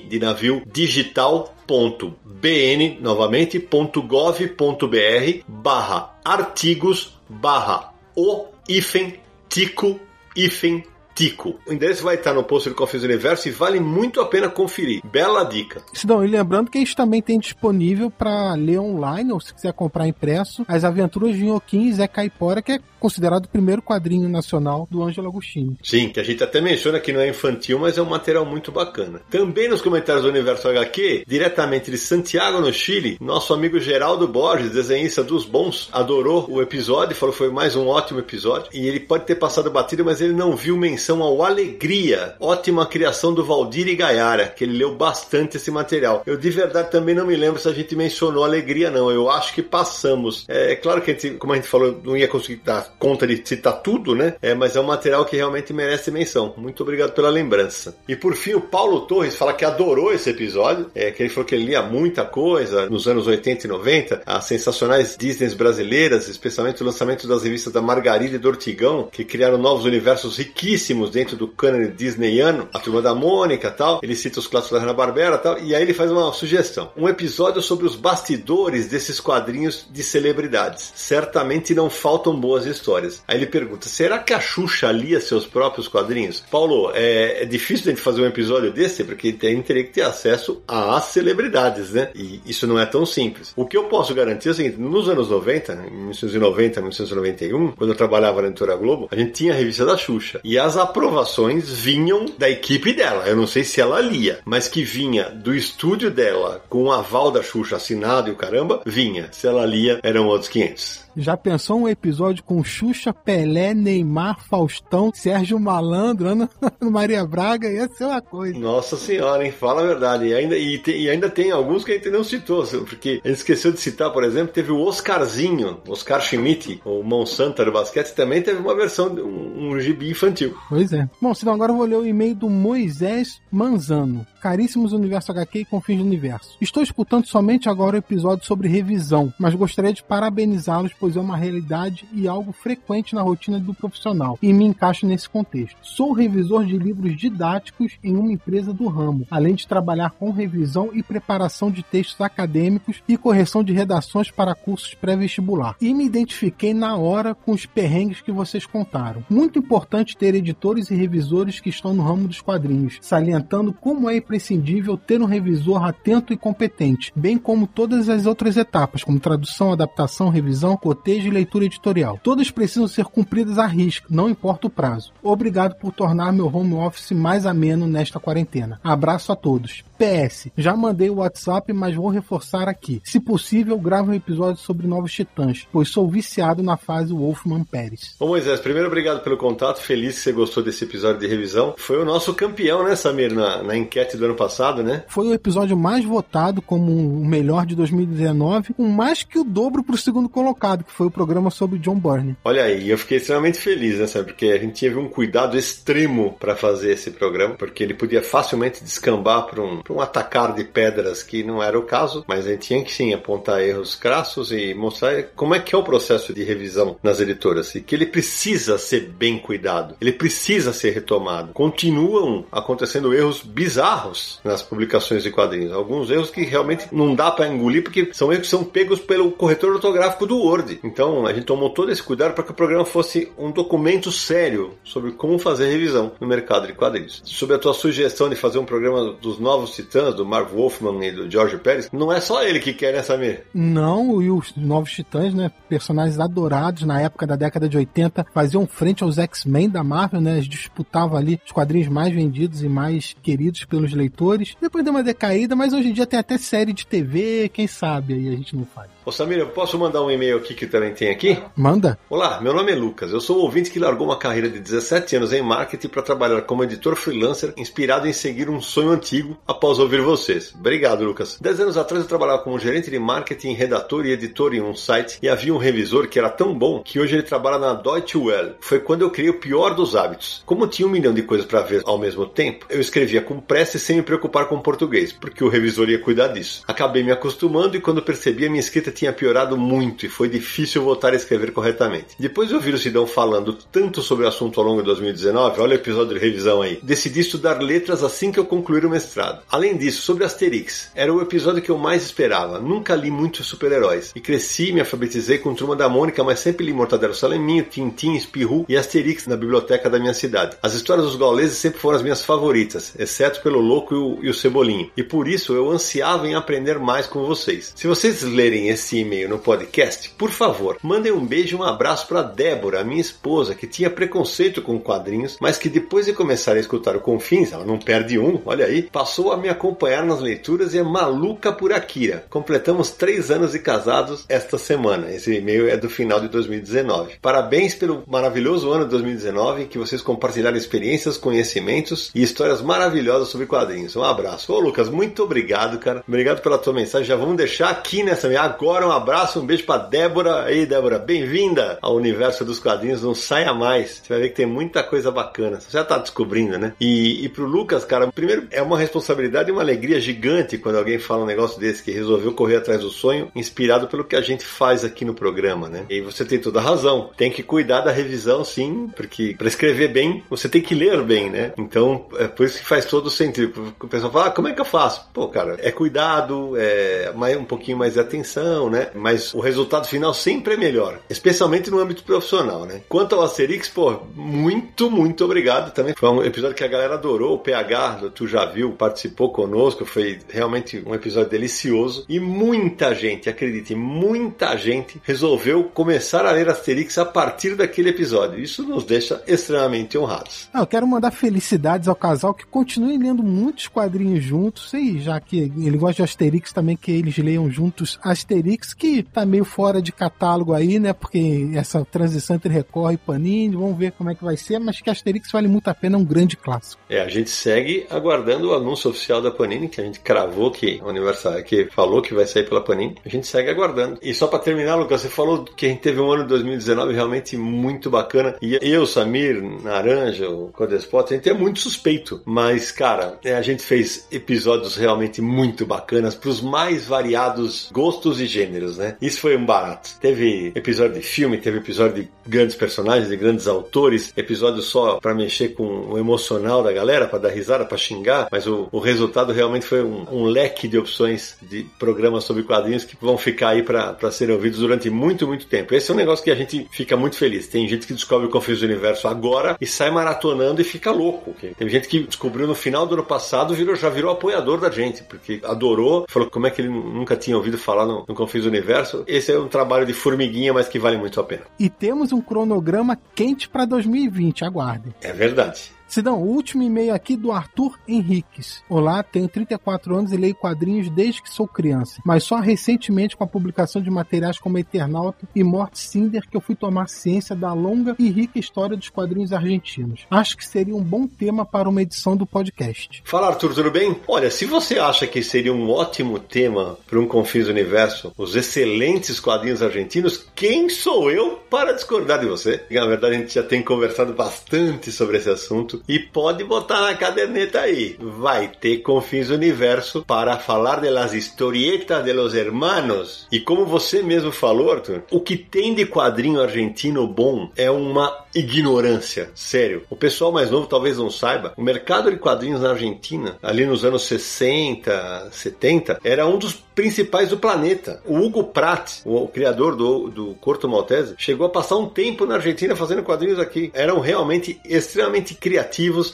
de navio digital.bn novamente.gov.br barra artigos barra o hífen tico hífen Tico. O endereço vai estar no post do Confins Universo e vale muito a pena conferir. Bela dica. Sidão, e lembrando que a gente também tem disponível para ler online, ou se quiser comprar impresso, As Aventuras de Inhoquim e Zé Caipora, que é considerado o primeiro quadrinho nacional do Ângelo Agostinho. Sim, que a gente até menciona que não é infantil, mas é um material muito bacana. Também nos comentários do Universo HQ, diretamente de Santiago, no Chile, nosso amigo Geraldo Borges, desenhista dos bons, adorou o episódio, falou que foi mais um ótimo episódio. E ele pode ter passado batido, mas ele não viu menção ao Alegria. Ótima criação do Valdir e Gaiara, que ele leu bastante esse material. Eu de verdade também não me lembro se a gente mencionou Alegria, não. Eu acho que passamos. É, é claro que, a gente, como a gente falou, não ia conseguir dar conta de citar tudo, né? É, mas é um material que realmente merece menção. Muito obrigado pela lembrança. E por fim, o Paulo Torres fala que adorou esse episódio, é, que ele falou que ele lia muita coisa nos anos 80 e 90, as sensacionais Disneys brasileiras, especialmente o lançamento das revistas da Margarida e do Ortigão, que criaram novos universos riquíssimos dentro do cânone disneyano, a Turma da Mônica tal. Ele cita os clássicos da Hanna-Barbera tal, e aí ele faz uma sugestão. Um episódio sobre os bastidores desses quadrinhos de celebridades. Certamente não faltam boas histórias. Aí ele pergunta: será que a Xuxa lia seus próprios quadrinhos? Paulo, é, é difícil gente fazer um episódio desse porque tem, teria que ter acesso às celebridades, né? E isso não é tão simples. O que eu posso garantir é o seguinte: nos anos 90, em 1990, 1991, quando eu trabalhava na Editora Globo, a gente tinha a revista da Xuxa e as aprovações vinham da equipe dela. Eu não sei se ela lia, mas que vinha do estúdio dela com o aval da Xuxa assinado e o caramba, vinha. Se ela lia, eram outros 500. Já pensou um episódio com Xuxa, Pelé, Neymar, Faustão, Sérgio Malandro, Ana Maria Braga? Ia ser uma coisa. Nossa senhora, hein? Fala a verdade. E ainda, e, tem, e ainda tem alguns que a gente não citou, porque a gente esqueceu de citar, por exemplo, teve o Oscarzinho, Oscar Schmidt, o Monsanto do basquete, também teve uma versão, um, um gibi infantil. Pois é. Bom, então agora eu vou ler o e-mail do Moisés Manzano. Caríssimos Universo HQ e Confins do Universo. Estou escutando somente agora o episódio sobre revisão, mas gostaria de parabenizá-los pois é uma realidade e algo frequente na rotina do profissional, e me encaixo nesse contexto. Sou revisor de livros didáticos em uma empresa do ramo, além de trabalhar com revisão e preparação de textos acadêmicos e correção de redações para cursos pré-vestibular. E me identifiquei na hora com os perrengues que vocês contaram. Muito importante ter editores e revisores que estão no ramo dos quadrinhos, salientando como é imprescindível ter um revisor atento e competente, bem como todas as outras etapas, como tradução, adaptação, revisão, cotejo e leitura editorial. Todas precisam ser cumpridas à risca, não importa o prazo. Obrigado por tornar meu home office mais ameno nesta quarentena. Abraço a todos. PS, já mandei o WhatsApp, mas vou reforçar aqui. Se possível, grave um episódio sobre Novos Titãs, pois sou viciado na fase Wolfman Pérez. Ô Moisés, primeiro obrigado pelo contato, feliz que você gostou desse episódio de revisão. Foi o nosso campeão, né, Samir, na, na enquete do ano passado, né? Foi o episódio mais votado como o melhor de 2019, com mais que o dobro pro segundo colocado, que foi o programa sobre John Byrne. Olha aí, eu fiquei extremamente feliz, né, sabe? Porque a gente teve um cuidado extremo para fazer esse programa, porque ele podia facilmente descambar para um, pra um atacar de pedras que não era o caso, mas a gente tinha que sim apontar erros crassos e mostrar como é que é o processo de revisão nas editoras e que ele precisa ser bem cuidado, ele precisa ser retomado. Continuam acontecendo erros bizarros nas publicações de quadrinhos, alguns erros que realmente não dá para engolir porque são erros que são pegos pelo corretor ortográfico do Word. Então a gente tomou todo esse cuidado para que o programa fosse um documento sério sobre como fazer revisão no mercado de quadrinhos. Sobre a tua sugestão de fazer um programa dos novos titãs, do Mark Wolfman e do George Pérez, não é só ele que quer, né, Samir? Não, e os novos titãs, né? Personagens adorados na época da década de 80, faziam frente aos X-Men da Marvel, né? Disputavam ali os quadrinhos mais vendidos e mais queridos pelos leitores. Depois deu uma decaída, mas hoje em dia tem até série de TV, quem sabe aí a gente não faz. Ô Samir, eu posso mandar um e-mail aqui que também tem aqui? Manda. Olá, meu nome é Lucas. Eu sou o ouvinte que largou uma carreira de 17 anos em marketing para trabalhar como editor freelancer, inspirado em seguir um sonho antigo após ouvir vocês. Obrigado, Lucas. Dez anos atrás eu trabalhava como gerente de marketing, redator e editor em um site e havia um revisor que era tão bom que hoje ele trabalha na Deutsche Welle. Foi quando eu criei o pior dos hábitos. Como tinha um milhão de coisas para ver ao mesmo tempo, eu escrevia com pressa e sem me preocupar com português, porque o revisor ia cuidar disso. Acabei me acostumando e quando percebi a minha escrita tinha piorado muito e foi difícil voltar a escrever corretamente. Depois de ouvir o Sidão falando tanto sobre o assunto ao longo de 2019, olha o episódio de revisão aí, decidi estudar letras assim que eu concluir o mestrado. Além disso, sobre Asterix, era o episódio que eu mais esperava. Nunca li muitos super-heróis e cresci me alfabetizei com Turma da Mônica, mas sempre li Mortadelo Salaminho, Tintim, Espirru e Asterix na biblioteca da minha cidade. As histórias dos gauleses sempre foram as minhas favoritas, exceto pelo Louco e o, e o Cebolinho. E por isso eu ansiava em aprender mais com vocês. Se vocês lerem esse e-mail no podcast, por favor, mandem um beijo e um abraço para Débora, minha esposa, que tinha preconceito com quadrinhos, mas que depois de começar a escutar o Confins, ela não perde um, olha aí, passou a me acompanhar nas leituras e é maluca por Akira. Completamos três anos de casados esta semana. Esse e-mail é do final de 2019. Parabéns pelo maravilhoso ano de 2019 em que vocês compartilharam experiências, conhecimentos e histórias maravilhosas sobre quadrinhos. Um abraço. Ô Lucas, muito obrigado, cara. Obrigado pela tua mensagem. Já vamos deixar aqui nessa agora um abraço, um beijo para Débora. Aí, Débora, bem-vinda ao universo dos quadrinhos. Não saia mais. Você vai ver que tem muita coisa bacana. Você já tá descobrindo, né? E, e pro Lucas, cara, primeiro é uma responsabilidade e uma alegria gigante quando alguém fala um negócio desse que resolveu correr atrás do sonho, inspirado pelo que a gente faz aqui no programa, né? E você tem toda a razão. Tem que cuidar da revisão, sim, porque para escrever bem, você tem que ler bem, né? Então, é por isso que faz todo o sentido. O pessoal fala, ah, como é que eu faço? Pô, cara, é cuidado, é mais, um pouquinho mais de atenção, né? Mas o resultado final sempre é melhor, especialmente no âmbito profissional, né? Quanto ao Asterix, pô, muito, muito obrigado também. Foi um episódio que a galera adorou. O PH, tu já viu, participou conosco, foi realmente um episódio delicioso. E muita gente, acredite, muita gente resolveu começar a ler Asterix a partir daquele episódio. Isso nos deixa extremamente honrados. Ah, eu quero mandar felicidades ao casal que continue lendo muitos quadrinhos juntos. E já que ele gosta de Asterix também, que eles leiam juntos Asterix, que tá meio fora de catálogo aí, né? Porque essa transição entre Record e Panini, vamos ver como é que vai ser, mas que Asterix vale muito a pena, é um grande clássico. É, a gente segue aguardando o anúncio oficial da Panini, que a gente cravou que o aniversário, que falou que vai sair pela Panini. A gente segue aguardando. E só para terminar, Lucas, você falou que a gente teve um ano de 2019 realmente muito bacana. E eu, Samir, Naranja, o Codespot, a gente é muito suspeito. Mas, cara, é, a gente fez episódios realmente muito bacanas para os mais variados gostos e gêneros, né? Isso foi um barato. Teve episódio de filme, teve episódio de grandes personagens, de grandes autores, episódio só para mexer com o emocional da galera, para dar risada, para xingar, mas o, o, resultado realmente foi um, um, leque de opções de programas sobre quadrinhos que vão ficar aí para serem ouvidos durante muito, muito tempo. Esse é um negócio que a gente fica muito feliz. Tem gente que descobre o Confins do Universo agora e sai maratonando e fica louco. Tem gente que descobriu no final do ano passado, virou, já virou apoiador da gente, porque adorou, falou como é que ele nunca tinha ouvido falar no, no Confins do Universo. Esse é um trabalho de formiguinha, mas que vale muito a pena. E temos um cronograma quente para 2020, aguardem. É verdade. Sidão, o último e-mail aqui do Arthur Henriques. Olá, tenho 34 anos e leio quadrinhos desde que sou criança, mas só recentemente com a publicação de materiais como Eternauta e Morte Cinder que eu fui tomar ciência da longa e rica história dos quadrinhos argentinos. Acho que seria um bom tema para uma edição do podcast. Fala Arthur, tudo bem? Olha, se você acha que seria um ótimo tema para um Confins Universo, os excelentes quadrinhos argentinos, quem sou eu para discordar de você? Na verdade, a gente já tem conversado bastante sobre esse assunto e pode botar na caderneta aí. Vai ter Confins Universo para falar de las historietas de los hermanos. E como você mesmo falou, Arthur, o que tem de quadrinho argentino bom é uma ignorância, sério. O pessoal mais novo talvez não saiba, o mercado de quadrinhos na Argentina, ali nos anos 60, 70, era um dos principais do planeta. O Hugo Pratt, o criador do, do Corto Maltese, chegou a passar um tempo na Argentina fazendo quadrinhos aqui. Eram realmente extremamente criativos,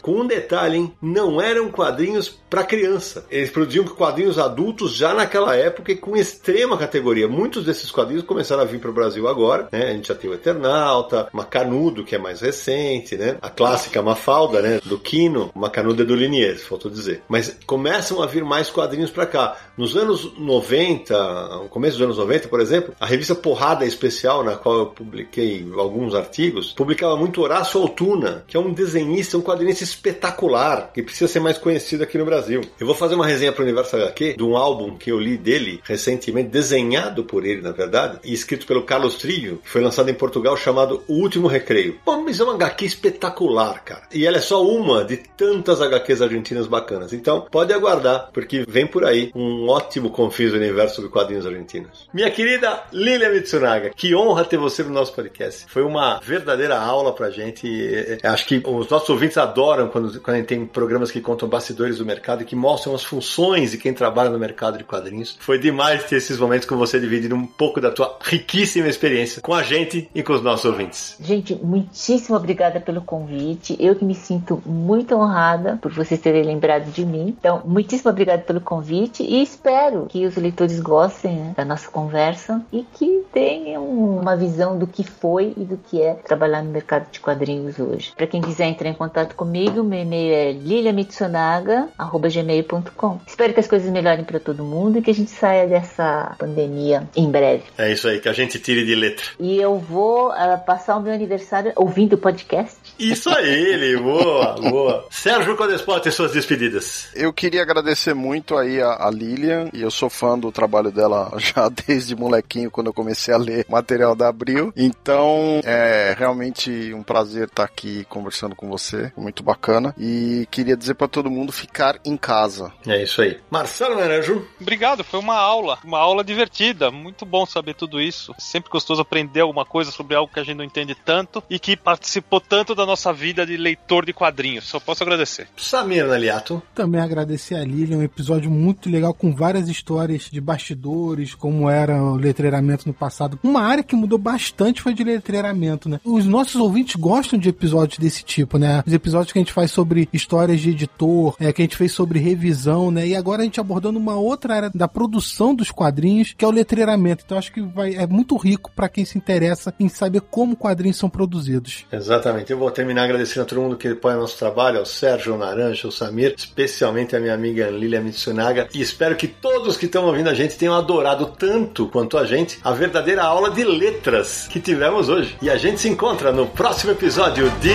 com um detalhe, hein? não eram quadrinhos para criança. Eles produziam quadrinhos adultos já naquela época e com extrema categoria. Muitos desses quadrinhos começaram a vir para o Brasil agora, né? A gente já tem o Eternauta, Macanudo, que é mais recente, né? A clássica Mafalda, né? Do Quino, Macanudo é do Liniers, faltou dizer. Mas começam a vir mais quadrinhos para cá. Nos anos 90, no começo dos anos 90, por exemplo, a revista Porrada Especial, na qual eu publiquei alguns artigos, publicava muito Horácio Altuna, que é um desenhista, um quadrinista espetacular, que precisa ser mais conhecido aqui no Brasil. Eu vou fazer uma resenha para o Universo HQ de um álbum que eu li dele recentemente, desenhado por ele, na verdade, e escrito pelo Carlos Trillo, que foi lançado em Portugal, chamado O Último Recreio. Pô, mas é uma HQ espetacular, cara. E ela é só uma de tantas HQs argentinas bacanas. Então, pode aguardar, porque vem por aí um ótimo confis universo sobre quadrinhos argentinos. Minha querida Lilia Mitsunaga, que honra ter você no nosso podcast. Foi uma verdadeira aula pra gente. Acho que os nossos ouvintes adoram quando, quando tem programas que contam bastidores do mercado e que mostram as funções de quem trabalha no mercado de quadrinhos. Foi demais ter esses momentos com você dividindo um pouco da tua riquíssima experiência com a gente e com os nossos ouvintes. Gente, muitíssimo obrigada pelo convite. Eu que me sinto muito honrada por vocês terem lembrado de mim. Então, muitíssimo obrigada pelo convite e espero que os leitores gostem né, da nossa conversa e que tenham uma visão do que foi e do que é trabalhar no mercado de quadrinhos hoje. Para quem quiser entrar em contato comigo, meu e-mail é liliamitsunaga.gmail.com. Espero que as coisas melhorem para todo mundo e que a gente saia dessa pandemia em breve. É isso aí, que a gente tire de letra. E eu vou uh, passar o meu aniversário ouvindo o podcast. Isso aí, boa, boa. Sérgio Codespot e suas despedidas. Eu queria agradecer muito aí a, a Lilian, e eu sou fã do trabalho dela já desde molequinho, quando eu comecei a ler material da Abril. Então, é realmente um prazer estar aqui conversando com você, muito bacana. E queria dizer para todo mundo ficar em casa. É isso aí. Marcelo Naranjo. Obrigado, foi uma aula, uma aula divertida, muito bom saber tudo isso. Sempre gostoso aprender alguma coisa sobre algo que a gente não entende tanto e que participou tanto da nossa vida de leitor de quadrinhos. Só posso agradecer. Samir Naliato. Também agradecer a Lilian, um episódio muito legal com várias histórias de bastidores, como era o letreiramento no passado. Uma área que mudou bastante foi de letreiramento, né? Os nossos ouvintes gostam de episódios desse tipo, né? Os episódios que a gente faz sobre histórias de editor, é, que a gente fez sobre revisão, né? E agora a gente abordando uma outra área da produção dos quadrinhos, que é o letreiramento. Então acho que vai, é muito rico para quem se interessa em saber como quadrinhos são produzidos. Exatamente. Eu vou terminar agradecendo a todo mundo que apoia nosso trabalho, ao Sérgio, ao Naranja, ao Samir, especialmente a minha amiga Lilia Mitsunaga. E espero que todos que estão ouvindo a gente tenham adorado tanto quanto a gente a verdadeira aula de letras que tivemos hoje. E a gente se encontra no próximo episódio de.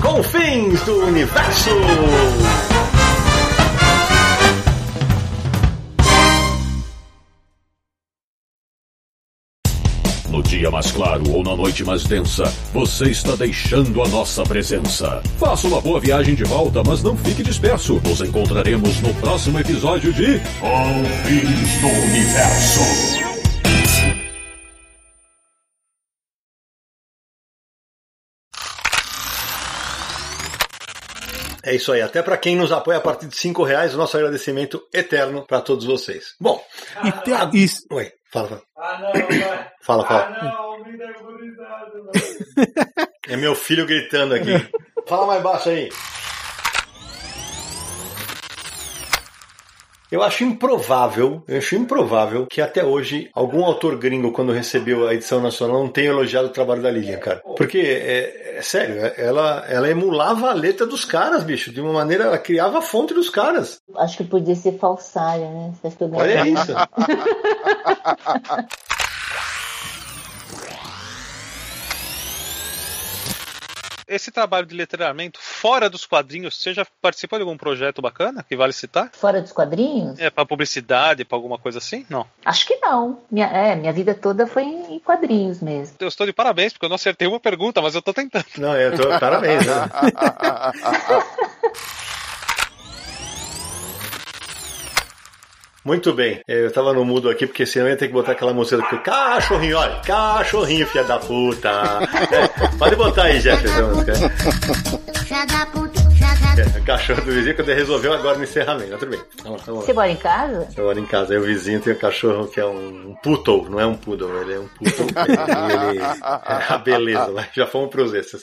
Confins do Universo! Dia mais claro ou na noite mais densa, você está deixando a nossa presença. Faça uma boa viagem de volta, mas não fique disperso. Nos encontraremos no próximo episódio de Confins do Universo. É isso aí. Até para quem nos apoia a partir de cinco reais, o nosso agradecimento eterno para todos vocês. Bom, E tem, isso, oi, fala, fala. Ah, não, vai. Fala, fala. Ah, não, É meu filho gritando aqui. Fala mais baixo aí. Eu acho improvável, eu acho improvável que até hoje algum autor gringo, quando recebeu a edição nacional, não tenha elogiado o trabalho da Lilian, cara. Porque, é, é sério, é, ela, ela emulava a letra dos caras, bicho. De uma maneira, ela criava a fonte dos caras. Acho que podia ser falsária, né? Olha isso. Esse trabalho de letramento fora dos quadrinhos, você já participou de algum projeto bacana que vale citar? Fora dos quadrinhos? É, pra publicidade, pra alguma coisa assim? Não. Acho que não. Minha, é, minha vida toda foi em quadrinhos mesmo. Eu estou de parabéns, porque eu não acertei uma pergunta, mas eu tô tentando. Não, eu tô. Parabéns, né? Muito bem. É, Eu tava no mudo aqui, porque senão eu ia ter que botar aquela música do cachorrinho, olha, cachorrinho, filha da puta. É, pode botar aí, Jeff, essa música. Filha da puta, filha da É, o cachorro do vizinho, quando ele resolveu agora no encerramento. Mas tudo bem. Vamos lá, vamos Você mora em casa? Eu moro em casa, aí o vizinho tem um cachorro que é um, um poodle, não é um poodle, ele é um poodle. ele, ele, é a beleza, mas já fomos pros esses.